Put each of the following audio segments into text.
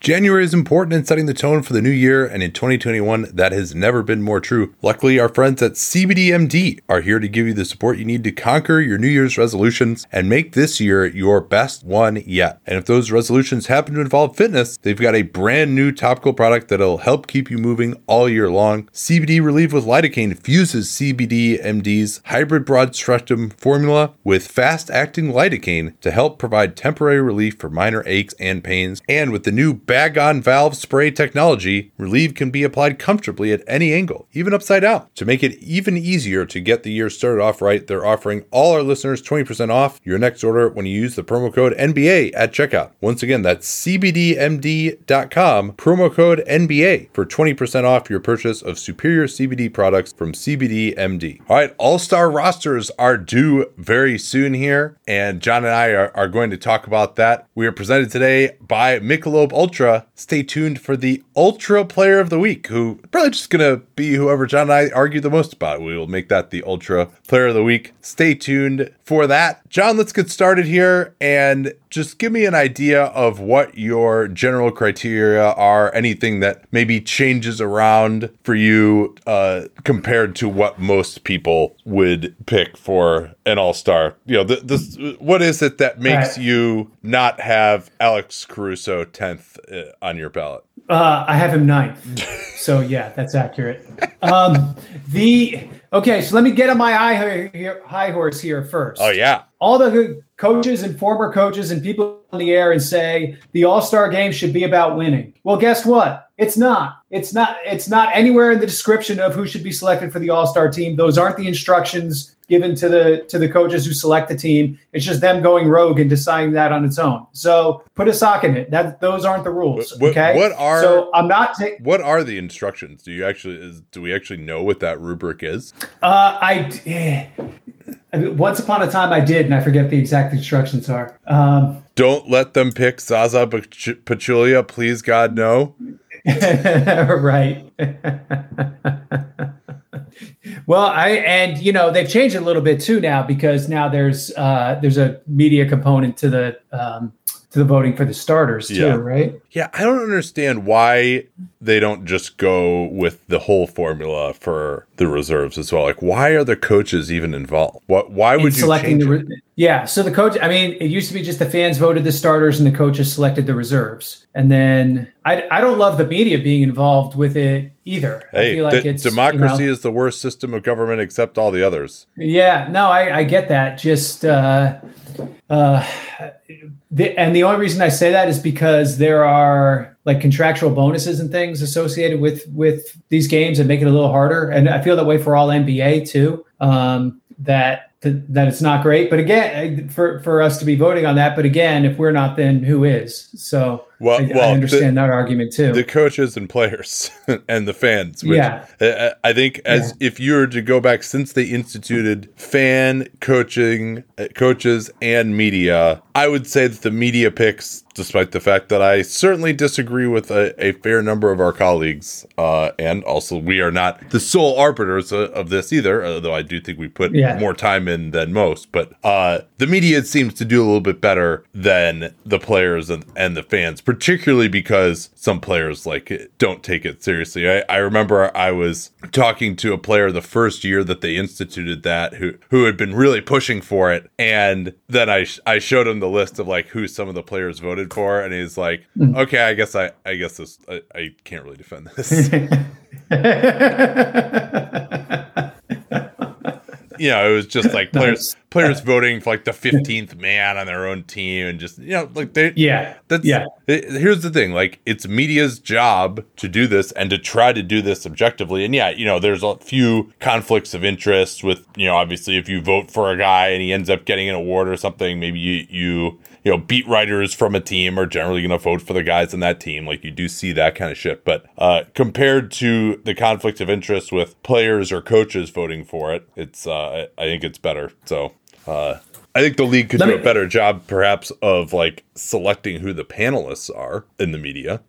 January is important in setting the tone for the new year, and in 2021, that has never been more true. Luckily, our friends at CBDMD are here to give you the support you need to conquer your New Year's resolutions and make this year your best one yet. And if those resolutions happen to involve fitness, they've got a brand new topical product that'll help keep you moving all year long. CBD Relief with Lidocaine fuses CBDMD's hybrid broad spectrum formula with fast acting lidocaine to help provide temporary relief for minor aches and pains. And with the new bag on valve spray technology, Relieve can be applied comfortably at any angle, even upside down. To make it even easier to get the year started off right, they're offering all our listeners 20% off your next order when you use the promo code NBA at checkout. Once again, that's CBDMD.com, promo code NBA for 20% off your purchase of superior CBD products from CBDMD. All right, all star rosters are due very soon here, and John and I are, are going to talk about that. We are presented today by Michelob Ultra. Stay tuned for the Ultra Player of the Week, who probably just gonna be whoever John and I argue the most about. We will make that the Ultra Player of the Week. Stay tuned for that. John, let's get started here and just give me an idea of what your general criteria are. Anything that maybe changes around for you uh, compared to what most people would pick for an All Star. You know, th- this what is it that makes Right. you not have Alex Caruso tenth uh, on your ballot? Uh, I have him ninth. so yeah, that's accurate. Um, the okay, so let me get on my high, high horse here first. Oh yeah, All the coaches and former coaches and people in the air and say the All Star game should be about winning. Well, guess what? It's not. It's not. It's not anywhere in the description of who should be selected for the All Star team. Those aren't the instructions given to the to the coaches who select the team. It's just them going rogue and deciding that on its own. So put a sock in it. That those aren't the rules. What- okay. what are- so I'm not taking. what are the instructions? Do you actually is, do we actually know what that rubric is? Uh, I, eh, I mean, once upon a time I did, and I forget the exact instructions are. Um, Don't let them pick Zaza Pach- Pachulia, please God no. right. well, I and you know they've changed a little bit too now because now there's uh, there's a media component to the um, to the voting for the starters too, Yeah. right? Yeah, I don't understand why they don't just go with the whole formula for the reserves as well. Like, why are the coaches even involved? What? Why In would you selecting change the re- yeah. So the coach, I mean, it used to be just the fans voted the starters and the coaches selected the reserves, and then I I don't love the media being involved with it either. I Hey, feel like it's you democracy know- is the worst system of government except all the others. Yeah, no, I, I get that. Just uh, uh, the, and the only reason I say that is because there are like contractual bonuses and things associated with with these games that make it a little harder. And I feel that way for all NBA too. Um, that that it's not great. But again, for for us to be voting on that. But again, if we're not, then who is? So Well- I, well, I understand that argument too. The coaches and players and the fans. Yeah. I- I think as if you were to go back since they instituted fan coaching, uh, coaches and media, I would say that the media picks, despite the fact that I certainly disagree with a, a fair number of our colleagues, uh, and also we are not the sole arbiters of, of this either, although I do think we put Yeah. more time in than most. But uh, the media seems to do a little bit better than the players and, and the fans, particularly because some players like it, don't take it seriously. I, I remember I was talking to a player the first year that they instituted that who who had been really pushing for it, and then I sh- I showed him the list of like who some of the players voted for, and he's like, mm. okay, I guess I I guess this I, I can't really defend this. you know, it was just like players players voting for like the fifteenth man on their own team, and just you know, like they Yeah. That's Yeah. it- here's the thing, like it's media's job to do this and to try to do this objectively. And yeah, you know, there's a few conflicts of interest with, you know, obviously if you vote for a guy and he ends up getting an award or something, maybe you you you know, beat writers from a team are generally going to vote for the guys in that team. Like you do see that kind of shit. But uh, compared to the conflict of interest with players or coaches voting for it, it's uh, I think it's better. So uh, I think the league could Let do me- a better job, perhaps, of like selecting who the panelists are in the media.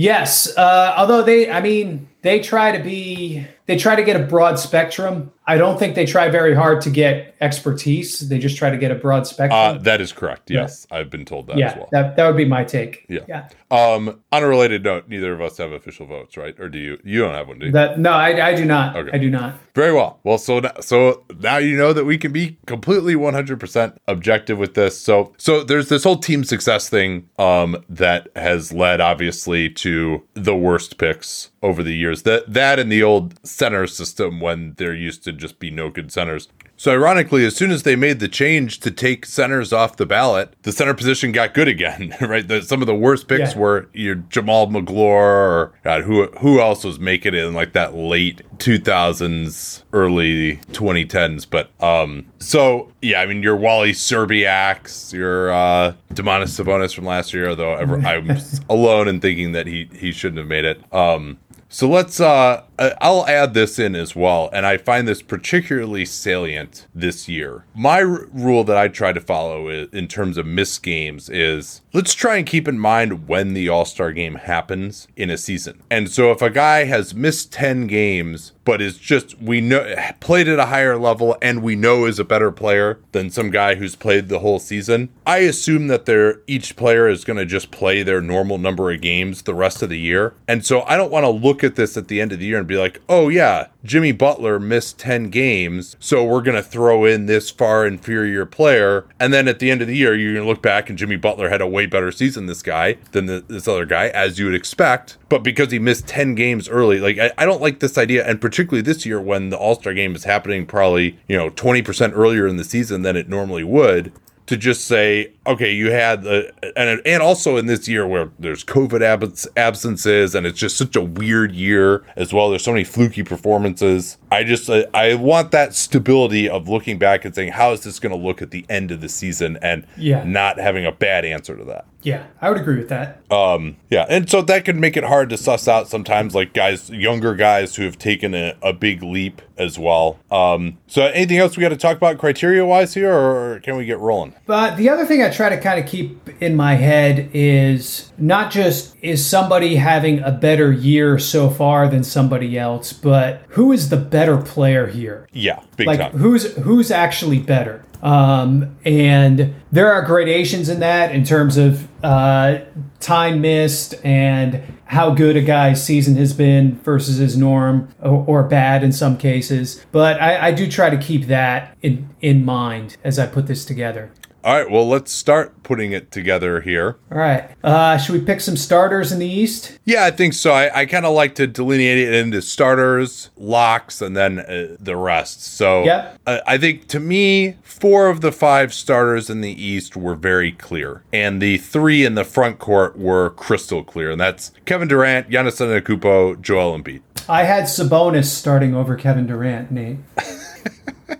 Yes, uh, although they, I mean, they try to be, they try to get a broad spectrum. I don't think they try very hard to get expertise. They just try to get a broad spectrum. Uh, that is correct. Yes, I've been told that yeah, as well. that, that would be my take. Yeah. yeah. Um, on a related note, neither of us have official votes, right? Or do you? You don't have one, do you? That no, I, I do not. Okay. I do not. Very well. Well, so now, so now you know that we can be completely 100% objective with this. So so there's this whole team success thing um that has led obviously to the worst picks over the years. That that and the old center system when there used to just be no good centers. So ironically, as soon as they made the change to take centers off the ballot, the center position got good again, right? The, some of the worst picks Yeah. were your Jamaal Magloire or God, who who else was making it in like that late 2000s, early 2010s. But um, so yeah, I mean your Wally Szczerbiaks, your uh, Domantas Sabonis from last year, though ever, I'm alone in thinking that he he shouldn't have made it. Um, so let's uh uh, I'll add this in as well and I find this particularly salient this year. My r- rule that I try to follow i- in terms of missed games is let's try and keep in mind when the All-Star game happens in a season. And so if a guy has missed 10 games but is just we know played at a higher level and we know is a better player than some guy who's played the whole season, I assume that they're each player is going to just play their normal number of games the rest of the year. And so I don't want to look at this at the end of the year and be like, "Oh yeah, Jimmy Butler missed 10 games, so we're going to throw in this far inferior player." And then at the end of the year, you're going to look back and Jimmy Butler had a way better season this guy than the, this other guy as you would expect. But because he missed 10 games early, like I, I don't like this idea and particularly this year when the All-Star game is happening probably, you know, 20% earlier in the season than it normally would to just say, okay, you had the and and also in this year where there's COVID abs- absences and it's just such a weird year as well. There's so many fluky performances. I just I, I want that stability of looking back and saying, how is this going to look at the end of the season and Yeah. not having a bad answer to that. Yeah, I would agree with that. Um, yeah, and so that can make it hard to suss out sometimes, like guys, younger guys who have taken a, a big leap as well. Um, so anything else we got to talk about criteria wise here, or can we get rolling? But the other thing I try to kind of keep in my head is not just is somebody having a better year so far than somebody else, but who is the better player here? Yeah, big like time. who's who's actually better um, and there are gradations in that in terms of uh, time missed and how good a guy's season has been versus his norm or, or bad in some cases but I, I do try to keep that in in mind as i put this together All right, well, let's start putting it together here. all right uh, should we pick some starters in the east Yeah, I think so. I, I kind of like to delineate it into starters, locks, and then uh, the rest. So Yep. uh, I think to me, four of the five starters in the East were very clear, and the three in the front court were crystal clear, and that's Kevin Durant, Giannis Antetokounmpo, Joel Embiid. i had sabonis starting over kevin durant nate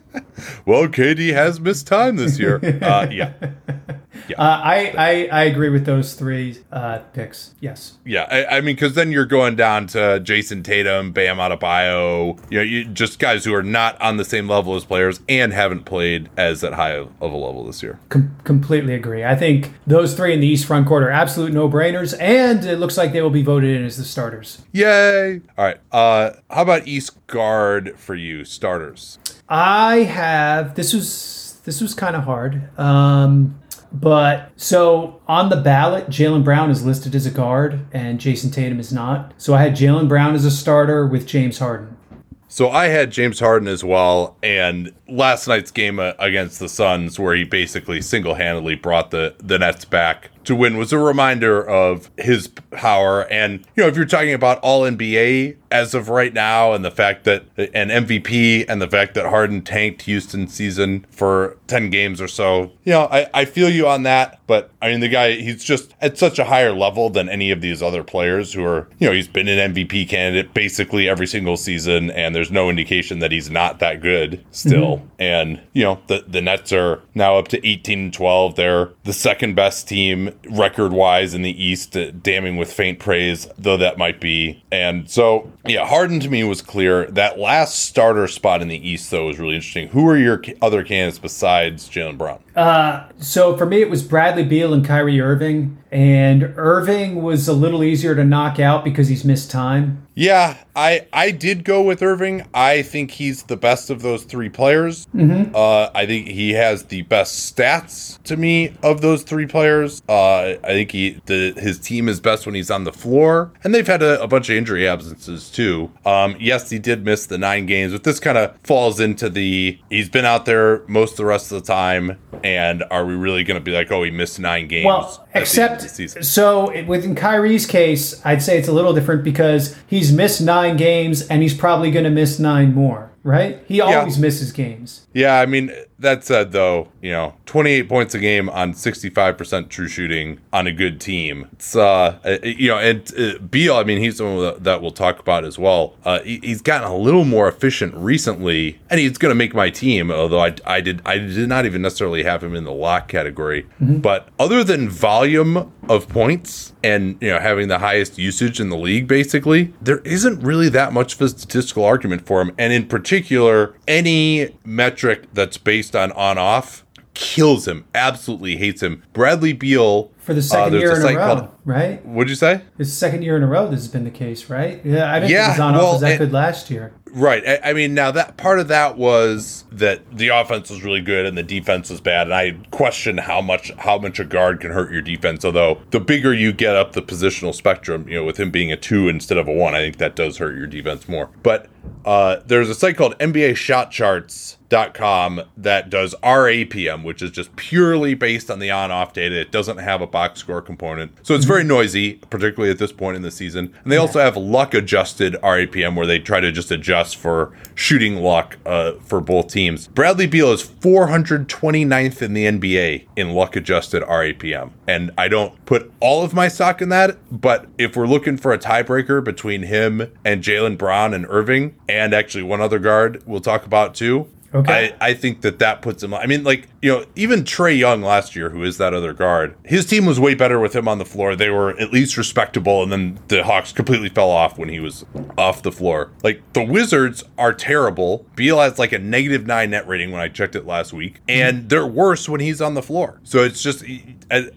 Well, KD has missed time this year. uh, yeah. uh, I, I i agree with those three uh, picks yes Yeah, I, I mean, because then you're going down to Jayson Tatum, Bam Adebayo, you know, you, just guys who are not on the same level as players and haven't played as that high of a level this year. Com- completely agree. I think those three in the East front court are absolute no brainers, and it looks like they will be voted in as the starters. Yay! All right, uh, how about East guard for you starters? I have this was this was kind of hard, um, but so on the ballot, Jaylen Brown is listed as a guard, and Jayson Tatum is not. So I had Jaylen Brown as a starter with James Harden. So I had James Harden as well, and last night's game uh, against the Suns, where he basically single handedly brought the the Nets back to win, was a reminder of his power. And you know, if you're talking about All NBA as of right now, and the fact that an MVP, and the fact that Harden tanked Houston season for ten games or so, you know, I I feel you on that. But I mean, the guy, he's just at such a higher level than any of these other players who are, you know, he's been an MVP candidate basically every single season, and there's no indication that he's not that good still. Mm-hmm. And, you know, the, the Nets are now up to 18 and 12. They're the second best team record wise in the East, uh, damning with faint praise, though that might be. And so, yeah, Harden to me was clear. That last starter spot in the East, though, was really interesting. Who are your other candidates besides Jaylen Brown? Uh, so for me, it was Bradley Beal and Kyrie Irving. And Irving was a little easier to knock out because he's missed time. Yeah, I I did go with Irving. I think he's the best of those three players. Mm-hmm. Uh, I think he has the best stats to me of those three players. Uh, I think he the his team is best when he's on the floor, and they've had a, a bunch of injury absences too. Um, yes, he did miss the nine games, but this kind of falls into the he's been out there most of the rest of the time, and are we really going to be like, oh, he missed nine games? Well, except so within Kyrie's case, I'd say it's a little different because he's missed nine games and he's probably going to miss nine more right? He always yeah. misses games. Yeah, I mean, that said, though, you know, 28 points a game on 65% true shooting on a good team. It's, uh, you know, and uh, Beal, I mean, he's someone that we'll talk about as well. Uh, he, gotten a little more efficient recently, and he's going to make my team, although I, I did I did not even necessarily have him in the lock category. Mm-hmm. But other than volume of points and, you know, having the highest usage in the league, basically, there isn't really that much of a statistical argument for him. And in particular, any metric that's based on on off kills him, absolutely hates him. Bradley Beal for the second uh, year in a row, called, right? What'd you say? It's second year in a row this has been the case, right? Yeah, I didn't yeah, think was on well, off as that good last year. Right. I, I, mean, now that part of that was that the offense was really good and the defense was bad, and I question how much how much a guard can hurt your defense. Although the bigger you get up the positional spectrum, you know, with him being a two instead of a one, I think that does hurt your defense more. But uh, there's a site called NBA Shot Charts com that does RAPM, which is just purely based on the on off data. It doesn't have a box score component. So it's very noisy, particularly at this point in the season. And they yeah. also have luck adjusted RAPM where they try to just adjust for shooting luck uh, for both teams. Bradley Beal is 429th in the NBA in luck adjusted RAPM. And I don't put all of my stock in that, but if we're looking for a tiebreaker between him and Jaylen Brown and Irving, and actually one other guard we'll talk about too, Okay. I, I think that that puts him. I mean, like you know, even Trae Young last year, who is that other guard, his team was way better with him on the floor. They were at least respectable, and then the Hawks completely fell off when he was off the floor. Like the Wizards are terrible. Beal has like a negative nine net rating when I checked it last week, and they're worse when he's on the floor. So it's just,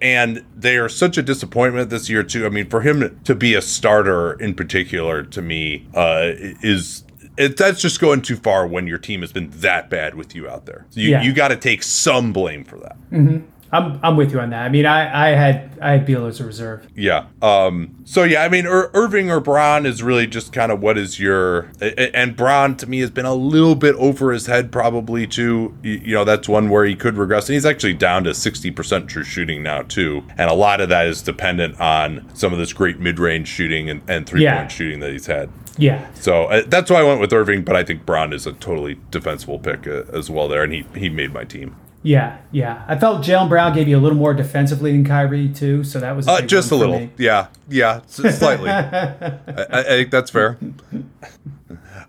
and they are such a disappointment this year too. I mean, for him to be a starter in particular, to me, uh, is it, that's just going too far when your team has been that bad with you out there. So you, yeah. you got to take some blame for that. Mm-hmm. I'm, I'm with you on that. I mean, I, I had I had Beal as a reserve. Yeah. Um. So yeah, I mean, Ir- Irving or Brown is really just kind of what is your and Brown to me has been a little bit over his head probably too. You, know, that's one where he could regress, and he's actually down to sixty percent true shooting now too, and a lot of that is dependent on some of this great mid range shooting and, and three point yeah. shooting that he's had. Yeah. So uh, that's why I went with Irving, but I think Brown is a totally defensible pick uh, as well there, and he he made my team. Yeah, yeah. I felt Jaylen Brown gave you a little more defensively than Kyrie too, so that was uh, just a little. Me. Yeah, yeah, slightly. I, I think that's fair.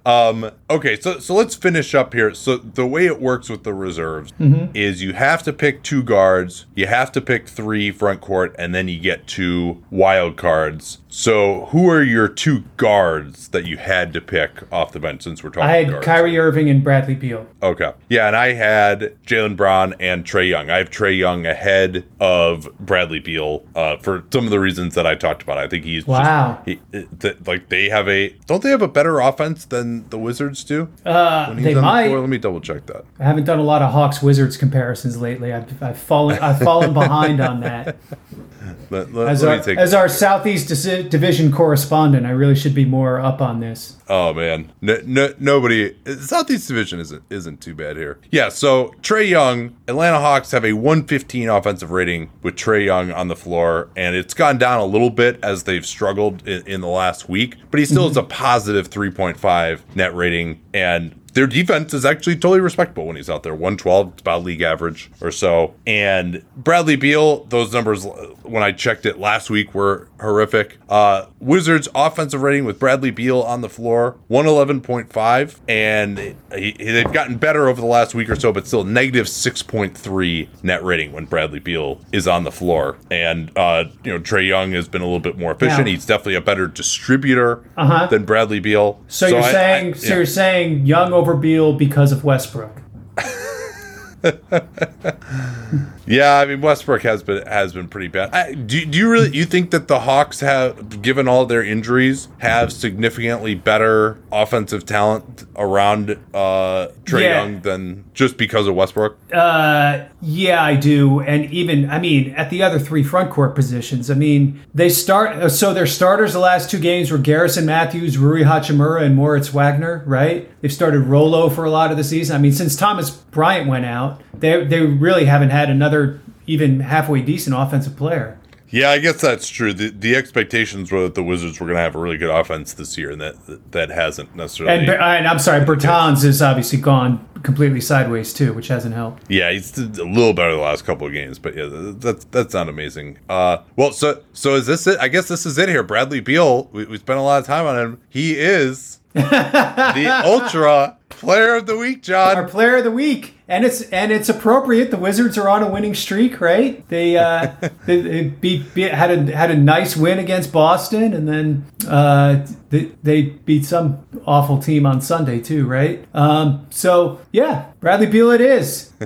Um, okay, so so let's finish up here. So the way it works with the reserves mm-hmm. is you have to pick two guards, you have to pick three front court, and then you get two wild cards. So who are your two guards that you had to pick off the bench since we're talking? About? I had guards? Kyrie Irving and Bradley Beal. Okay, yeah, and I had Jaylen Brown and Trae Young. I have Trae Young ahead of Bradley Beal uh, for some of the reasons that I talked about. I think he's wow. Just, he, th- like they have a don't they have a better offense than the Wizards do? Uh, they on the might. Let me double check that. I haven't done a lot of Hawks Wizards comparisons lately. I've, I've fallen I've fallen behind on that. Let, let- As let our, as our Southeast Dis- Division correspondent, I really should be more up on this. oh man, no, no, nobody. Southeast Division isn't isn't too bad here. Yeah. So Trae Young, Atlanta Hawks have a 115 offensive rating with Trae Young on the floor, and it's gone down a little bit as they've struggled in, in the last week. But he still mm-hmm. has a positive 3.5 net rating, and their defense is actually totally respectable when he's out there. 112, it's about league average or so. And Bradley Beal, those numbers uh, when I checked it last week were horrific. Uh, Wizards offensive rating with Bradley Beal on the floor, 111.5. And he, he- they've gotten better over the last week or so, but still negative 6.3 net rating when Bradley Beal is on the floor. And, uh, you know, Trae Young has been a little bit more efficient. Yeah. He's definitely a better distributor Uh-huh. than Bradley Beal. So, you're I- I- saying so yeah. you're saying Young over Beal because of Westbrook. Yeah, I mean Westbrook has been has been pretty bad. I, do, do you really you think that the Hawks have, given all their injuries, have significantly better offensive talent around uh, Trae Yeah. Young than just because of Westbrook? Uh, yeah, I do. And even, I mean, at the other three front court positions, I mean, they start, uh, so their starters the last two games were Garrison Matthews, Rui Hachimura, and Moritz Wagner, right? They've started Rolo for a lot of the season. I mean, since Thomas Bryant went out, they, they really haven't had another even halfway decent offensive player. Yeah, I guess that's true. The, the expectations were that the Wizards were going to have a really good offense this year, and that that hasn't necessarily. And, and I'm sorry, Bertans is obviously gone completely sideways too, which hasn't helped. Yeah, he's a little better the last couple of games, but yeah, that's that's not amazing. Uh, well, so so is this it? I guess this is it here. Bradley Beal, we, we spent a lot of time on him. He is the Ultra Player of the Week, John. Our player of the week, and it's and it's appropriate. The Wizards are on a winning streak, right? They uh, they, they beat, beat had a had a nice win against Boston, and then uh, they, they beat some awful team on Sunday too, right? Um, so yeah, Bradley Beal, it is.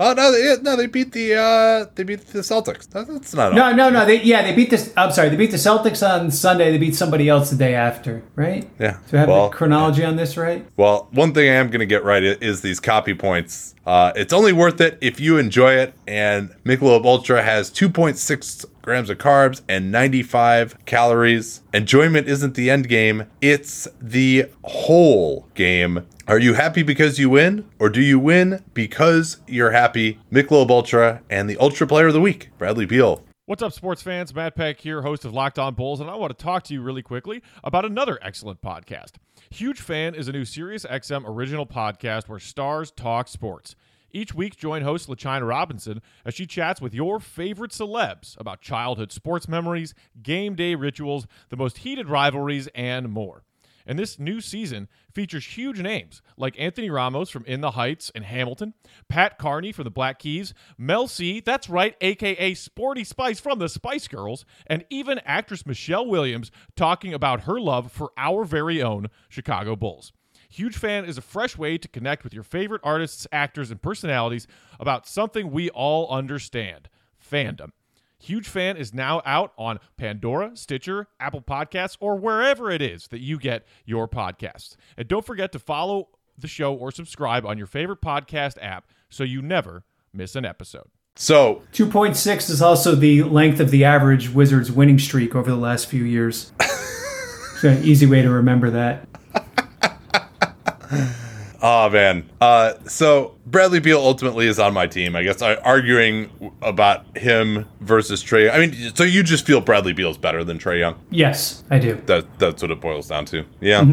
Oh no, they, no, they beat the uh, they beat the Celtics. That's not No, all. no, no. They yeah, they beat this. I'm sorry, they beat the Celtics on Sunday. They beat somebody else the day after, right? Yeah, So I have well, the chronology on this right. Well, one thing I am going to get right is these copy points. Uh, it's only worth it if you enjoy it. And Michelob Ultra has 2.6 grams of carbs and 95 calories. Enjoyment isn't the end game; it's the whole game. Are you happy because you win, or do you win because you're happy? Michelob Ultra and the Ultra Player of the Week, Bradley Beal. What's up, sports fans? Matt Peck here, host of Locked On Bulls, and I want to talk to you really quickly about another excellent podcast. Huge Fan is a new Sirius XM original podcast where stars talk sports. Each week, join host LaChina Robinson as she chats with your favorite celebs about childhood sports memories, game day rituals, the most heated rivalries, and more. And this new season features huge names like Anthony Ramos from In the Heights and Hamilton, Pat Carney from the Black Keys, Mel C, that's right, aka Sporty Spice from the Spice Girls, and even actress Michelle Williams talking about her love for our very own Chicago Bulls. Huge Fan is a fresh way to connect with your favorite artists, actors, and personalities about something we all understand fandom. Huge Fan is now out on Pandora, Stitcher, Apple Podcasts, or wherever it is that you get your podcasts. And don't forget to follow the show or subscribe on your favorite podcast app so you never miss an episode. So 2.6 is also the length of the average Wizards winning streak over the last few years. it's an easy way to remember that. Oh man. Uh, so Bradley Beal ultimately is on my team. I guess I arguing about him versus Trae. I mean, so you just feel Bradley Beal's better than Trae Young? Yes, I do. That that's what it boils down to. Yeah.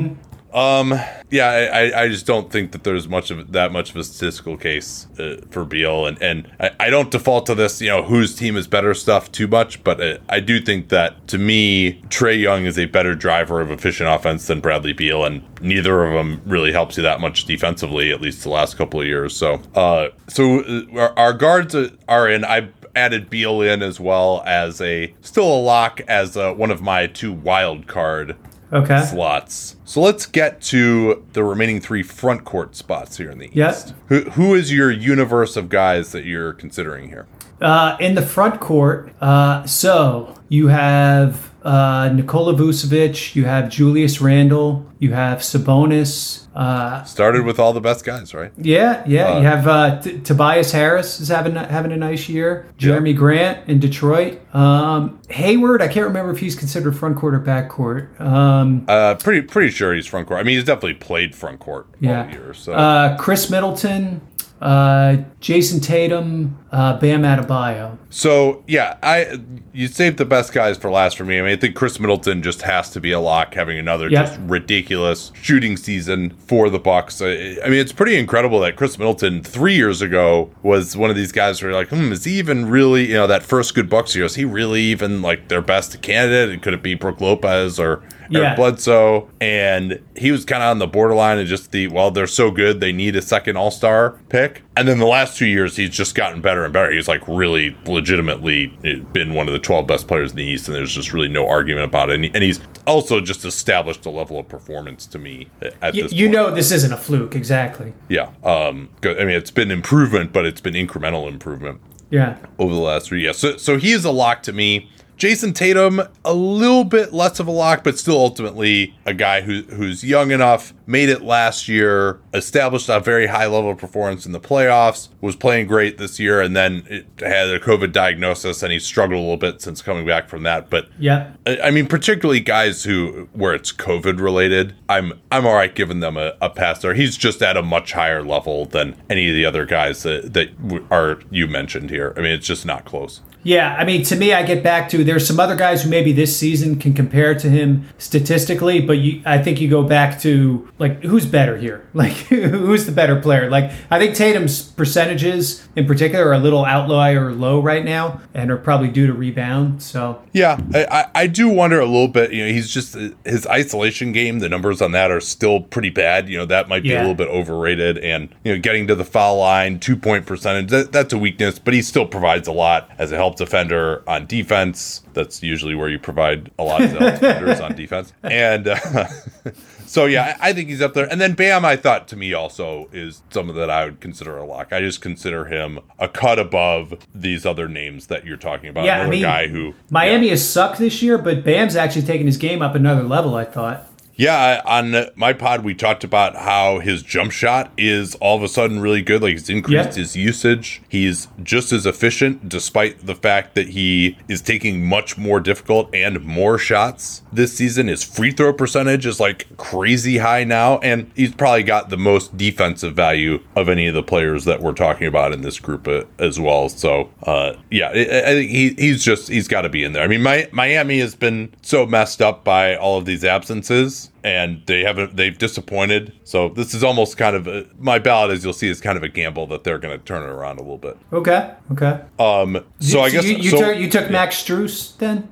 Um. Yeah. I, I- I just don't think that there's much of that much of a statistical case uh, for Beal, and and I, I don't default to this. You know, whose team is better stuff too much, but uh, I do think that to me, Trae Young is a better driver of efficient offense than Bradley Beal, and neither of them really helps you that much defensively, at least the last couple of years. So, uh, so uh, our, our guards are- in. I added Beal in as well as a still a lock as uh, one of my two wild card Okay. slots. So let's get to the remaining three front court spots here in the Yeah. East. Who, who is your universe of guys that you're considering here? Uh, in the front court, uh, so you have uh, Nikola Vucevic, you have Julius Randle, you have Sabonis. Uh, Started with all the best guys, right? yeah, yeah, you have uh, T- Tobias Harris is having having a nice year. Jerami Grant in Detroit. Um, Hayward, I can't remember if he's considered front court or back court. Um, Uh, pretty pretty sure he's front court. I mean, he's definitely played front court yeah, all year. So uh, Khris Middleton, uh, Jayson Tatum, uh, Bam Adebayo. So yeah, I you saved the best guys for last for me. I mean, I think Khris Middleton just has to be a lock, having another Yep. just ridiculous shooting season for the Bucks. I, I mean, it's pretty incredible that Khris Middleton three years ago was one of these guys where you're like, hmm, is he even really? You know, that first good Bucks year, is he really even like their best candidate? And could it be Brook Lopez or Yeah. Eric Bledsoe? And he was kind of on the borderline of just the well, they're so good, they need a second All Star pick. And then the last two years, he's just gotten better and better. He's like really legitimately been one of the 12 best players in the East, and there's just really no argument about it. And, he's also just established a level of performance to me at Y- this you point. know this isn't a fluke, exactly. Yeah. Um, I mean, it's been improvement, but it's been incremental improvement Yeah. over the last three years. So, so he is a lock to me. Jayson Tatum, a little bit less of a lock, but still ultimately a guy who who's young enough, made it last year, established a very high level of performance in the playoffs, was playing great this year, and then it had a COVID diagnosis, and he struggled a little bit since coming back from that. But Yeah. I I mean, particularly guys who where it's COVID related, I'm I'm all right giving them a, a pass there. He's just at a much higher level than any of the other guys that that are you mentioned here. I mean, it's just not close. Yeah, I mean, to me, I get back to there's some other guys who maybe this season can compare to him statistically, but you, I think you go back to like who's better here, like who's the better player. Like I think Tatum's percentages in particular are a little outlier low right now, and are probably due to rebound. So Yeah, I, I, I do wonder a little bit. You know, he's just his isolation game. The numbers on that are still pretty bad. You know, that might be a little bit overrated. And you know, getting to the foul line, two point percentage, that, that's a weakness. But he still provides a lot as a help defender on defense. That's usually where you provide a lot of help defenders on defense. And uh, so yeah, I, think he's up there. And then Bam, I thought to me also is someone that I would consider a lock. I just consider him a cut above these other names that you're talking about. Yeah, I mean, guy who Miami has sucked this year, but Bam's actually taken his game up another level. I thought. Yeah, on my pod, we talked about how his jump shot is all of a sudden really good. Like he's increased Yeah. his usage. He's just as efficient, despite the fact that he is taking much more difficult and more shots this season. His free throw percentage is like crazy high now, and he's probably got the most defensive value of any of the players that we're talking about in this group uh, as well. So, uh, yeah, I, I think he, he's just he's got to be in there. I mean, my, Miami has been so messed up by all of these absences and they haven't they've disappointed so this is almost kind of a, my ballot as you'll see is kind of a gamble that they're going to turn it around a little bit Okay. Okay. um so i guess you, you, so, took, you took Max Strus then.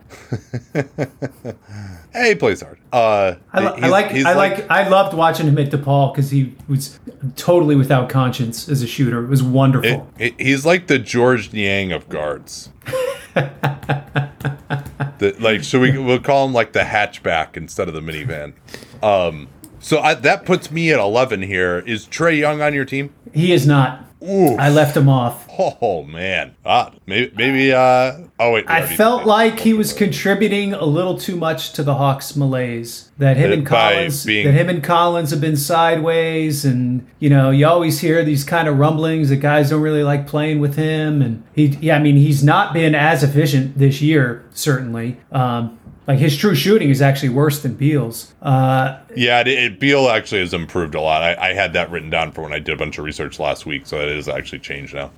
hey he plays hard uh I, I like I like, I loved watching him at DePaul because he was totally without conscience as a shooter. It was wonderful. it- he's like the georges niang of guards the, like so we we'll call him like the hatchback instead of the minivan. Um so I, that puts me at 11 here. Is trae young on your team? He is not. Ooh. I left him off. oh man ah maybe maybe uh oh wait I felt like he was contributing a little too much to the Hawks' malaise. That him and Collins, being- that him and Collins have been sideways, and you know, you always hear these kind of rumblings that guys don't really like playing with him. And he, yeah, I mean, he's not been as efficient this year, certainly. Um, like his true shooting is actually worse than Beal's. Uh, Yeah, it, it, Beal actually has improved a lot. I, I had that written down for when I did a bunch of research last week, so it is actually changed now.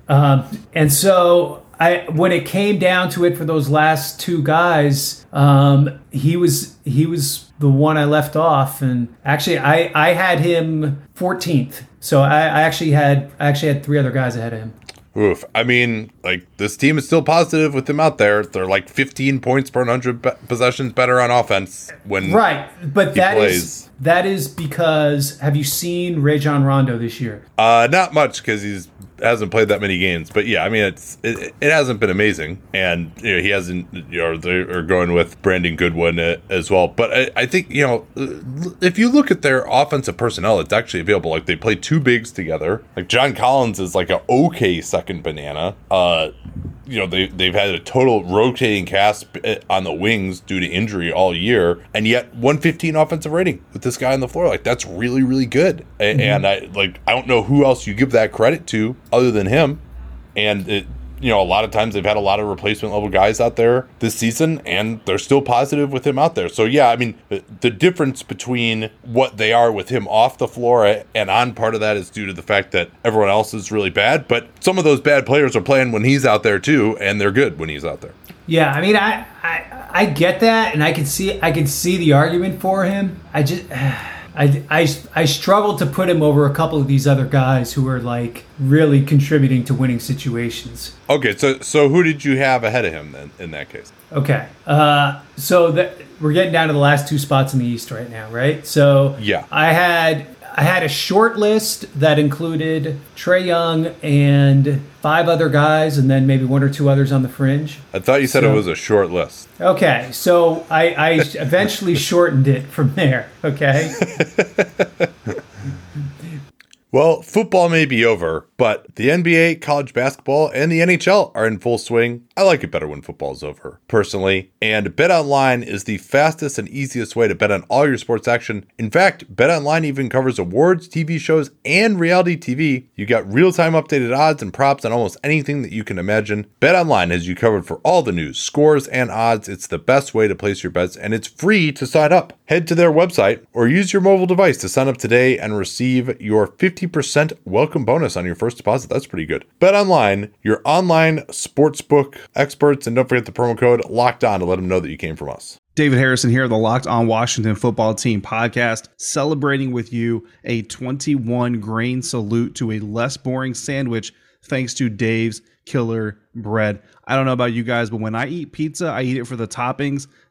And so I when it came down to it for those last two guys, um, he was he was the one I left off, and actually I I had him 14th. So I, I actually had I actually had three other guys ahead of him. Oof. I mean, like this team is still positive with him out there. They're like 15 points per 100 be- possessions better on offense when Right, but that is plays. that is because have you seen Rajon Rondo this year? Uh, not much because he's hasn't played that many games. But yeah, I mean, it's it, it hasn't been amazing, and you know, he hasn't. You know, they are going with Brandon Goodwin uh, as well. But I, I think you know, if you look at their offensive personnel, it's actually available. Like they play two bigs together. Like John Collins is like a okay second banana. Uh, you know they they've had a total rotating cast eh, on the wings due to injury all year, and yet 115 offensive rating with this guy on the floor. Like that's really really good. A- And I like I don't know who else you give that credit to other than him. And it, you know, a lot of times they've had a lot of replacement level guys out there this season, and they're still positive with him out there. So yeah, I mean, the, difference between what they are with him off the floor and on, part of that is due to the fact that everyone else is really bad. But some of those bad players are playing when he's out there too, and they're good when he's out there. Yeah, I mean, I, I I get that, and I can see I can see the argument for him. I just. I, I, I struggle to put him over a couple of these other guys who are like really contributing to winning situations. Okay, so so who did you have ahead of him then in that case? Okay, uh, so that we're getting down to the last two spots in the East right now, right? So Yeah. I had I had a short list that included Trae Young and five other guys, and then maybe one or two others on the fringe. I thought you said So- it was a short list. Okay, so I, I eventually shortened it from there. Okay. Well, football may be over, but the NBA, college basketball, and the NHL are in full swing. I like it better when football's over, personally. And BetOnline is the fastest and easiest way to bet on all your sports action. In fact, BetOnline even covers awards, TV shows, and reality TV. You got real-time updated odds and props on almost anything that you can imagine. BetOnline has you covered for all the news, scores, and odds. It's the best way to place your bets, and it's free to sign up. Head to their website or use your mobile device to sign up today and receive your 50% welcome bonus on your first deposit. That's pretty good. Bet online, your online sportsbook experts, and don't forget the promo code locked on to let them know that you came from us. David Harrison here, the Locked On Washington Football Team podcast, celebrating with you a 21 grain salute to a less boring sandwich thanks to Dave's Killer Bread. I don't know about you guys, but when I eat pizza, I eat it for the toppings,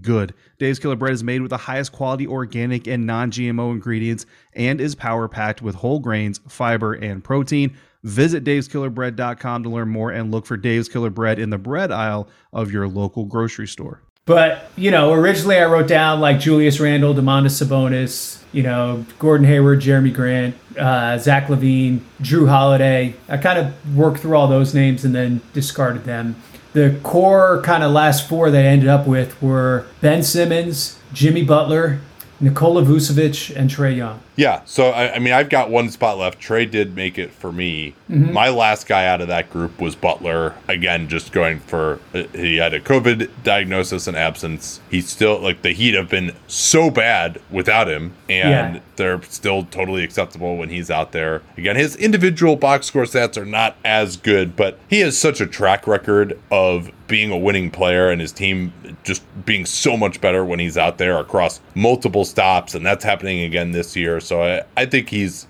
good. Dave's Killer Bread is made with the highest quality organic and non GMO ingredients and is power packed with whole grains, fiber, and protein. Visit daveskillerbread.com to learn more and look for Dave's Killer Bread in the bread aisle of your local grocery store. But you know, originally I wrote down like Julius Randle, Domantas Sabonis, you know, Gordon Hayward, Jerami Grant, uh, Zach LaVine, Jrue Holiday. I kind of worked through all those names and then discarded them. The core kind of last four I ended up with were Ben Simmons, Jimmy Butler, Nikola Vucevic, and Trae Young. Yeah, so I, I mean, I've got one spot left. Trae did make it for me. My last guy out of that group was Butler. Again, just going for uh, he had a COVID diagnosis and absence. He's still like the Heat have been so bad without him, and Yeah. they're still totally acceptable when he's out there. Again, his individual box score stats are not as good, but he has such a track record of being a winning player and his team just being so much better when he's out there across multiple stops, and that's happening again this year. So I, I think he's,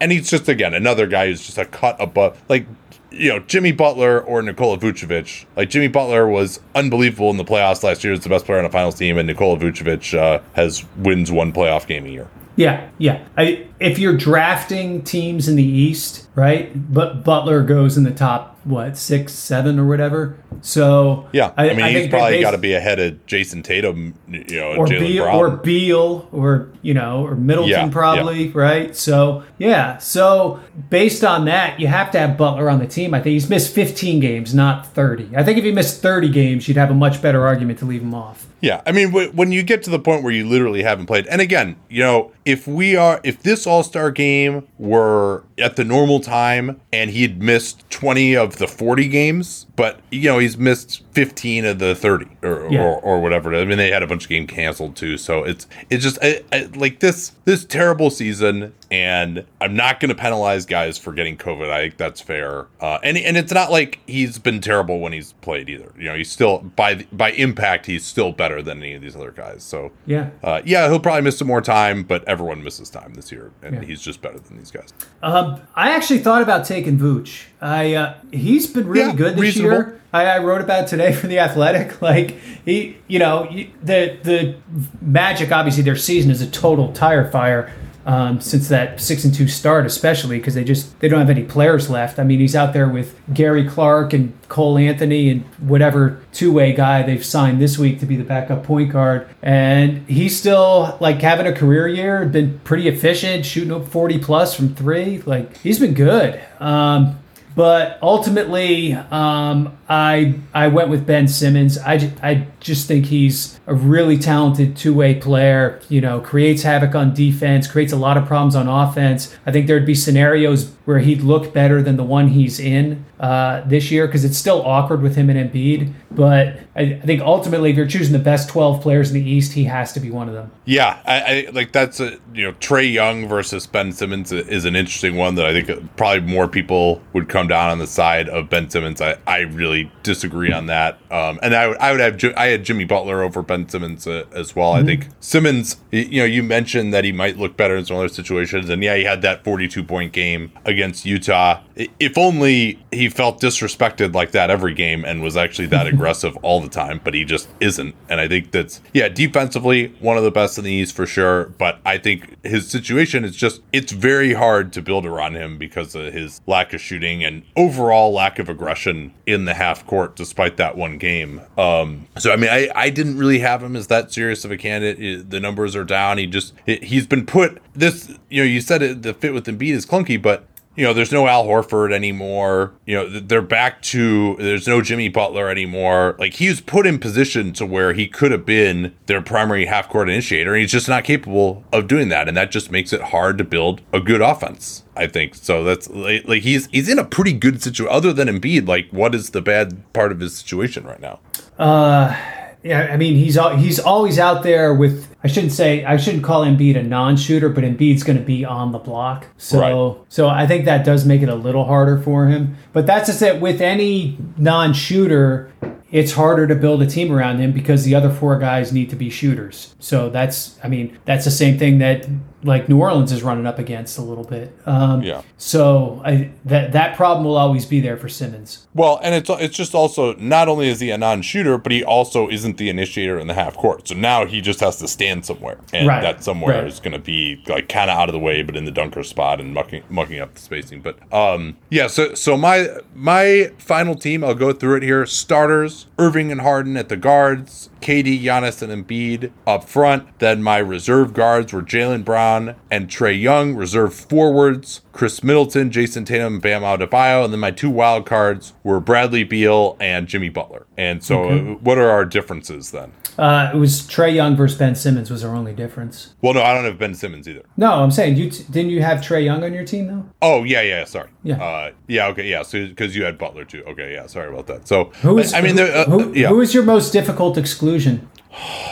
and he's just again another guy who's just a cut above, like you know Jimmy Butler or Nikola Vucevic. Like Jimmy Butler was unbelievable in the playoffs last year; he's the best player on the finals team, and Nikola Vucevic uh, has wins one playoff game a year. Yeah, yeah. I, if you're drafting teams in the East, right? But Butler goes in the top what six, seven, or whatever. So Yeah, I, mean he's think probably got to be ahead of Jayson Tatum, you know, or Jaylen Beal, Brown. or Beal, or you know, or Middleton, Yeah, probably, right? So yeah, so based on that, you have to have Butler on the team. I think he's missed 15 games, not 30. I think if he missed 30 games, you'd have a much better argument to leave him off. Yeah, I mean, wh- when you get to the point where you literally haven't played, and again, you know, if we are, if this All Star game were at the normal time and he'd missed 20 of the 40 games, but, you know, he's missed 15 of the 30 or, Yeah. or, or whatever. I mean, they had a bunch of games canceled too. So it's, it's just I, I, like this, this terrible season. And I'm not going to penalize guys for getting COVID. I think that's fair. Uh, and and it's not like he's been terrible when he's played either. You know, he's still by by impact, he's still better than any of these other guys. So Yeah. uh, yeah, he'll probably miss some more time, but everyone misses time this year, and Yeah. he's just better than these guys. Um, I actually thought about taking Vooch. I uh, he's been really Yeah, good this reasonable. year. I, I wrote about it today for the Athletic. Like he, you know, the the Magic. Obviously, their season is a total tire fire um, since that six and two start, especially because they just they don't have any players left. I mean, he's out there with Gary Clark and Cole Anthony and whatever two way guy they've signed this week to be the backup point guard, and he's still like having a career year. Been pretty efficient, shooting up forty plus from three. Like he's been good. Um, but ultimately, um, I I went with Ben Simmons. I, I just think he's a really talented two way player. You know, creates havoc on defense, creates a lot of problems on offense. I think there'd be scenarios where he'd look better than the one he's in uh, this year because it's still awkward with him and Embiid. But I, I think ultimately, if you're choosing the best 12 players in the East, he has to be one of them. Yeah, I, I like that's a you know Trae Young versus Ben Simmons is an interesting one that I think probably more people would come down on the side of Ben Simmons. I, I really disagree on that. Um, and I would I would have I had Jimmy Butler over Ben Simmons uh, as well. I think Simmons, you know, you mentioned that he might look better in some other situations, and yeah, he had that 42 point game against Utah. If only he felt disrespected like that every game and was actually that aggressive all the time, but he just isn't. And I think that's yeah, defensively one of the best in the East for sure. But I think his situation is just it's very hard to build around him because of his lack of shooting and overall lack of aggression in the half court, despite that one game. Um, so I mean, I I didn't really have him as that serious of a candidate. The numbers are down. He just he's been put this. You know, you said it, the fit with Embiid is clunky, but you know, there's no Al Horford anymore. You know, they're back to there's no Jimmy Butler anymore. Like he was put in position to where he could have been their primary half court initiator, and he's just not capable of doing that, and that just makes it hard to build a good offense. I think so. That's like, like he's he's in a pretty good situation. Other than Embiid, like what is the bad part of his situation right now? Uh, yeah, I mean he's he's always out there with. I shouldn't say I shouldn't call Embiid a non-shooter, but Embiid's going to be on the block. So Right. so I think that does make it a little harder for him. But that's just it. With any non-shooter, it's harder to build a team around him because the other four guys need to be shooters. So that's I mean that's the same thing that like New Orleans is running up against a little bit. Um, Yeah. So I, that that problem will always be there for Simmons. Well, and it's it's just also not only is he a non-shooter, but he also isn't the initiator in the half court. So now he just has to stand somewhere, and Right, that somewhere right. is going to be like kind of out of the way, but in the dunker spot and mucking mucking up the spacing. But um, yeah. So so my my final team, I'll go through it here. Starters: Irving and Harden at the guards. KD, Giannis, and Embiid up front. Then my reserve guards were Jaylen Brown and Trae Young. Reserve forwards, Khris Middleton, Jayson Tatum, Bam Adebayo. And then my two wild cards were Bradley Beal and Jimmy Butler. And so, uh, what are our differences then? Uh, it was Trae Young versus Ben Simmons was our only difference. Well, no, I don't have Ben Simmons either. No, I'm saying you t- didn't you have Trae Young on your team though? Oh yeah, yeah. Sorry. Yeah. Uh, yeah. Okay. Yeah. So because you had Butler too. Okay. Yeah. Sorry about that. So Who is I mean, who, uh, who, yeah. who is your most difficult exclusion?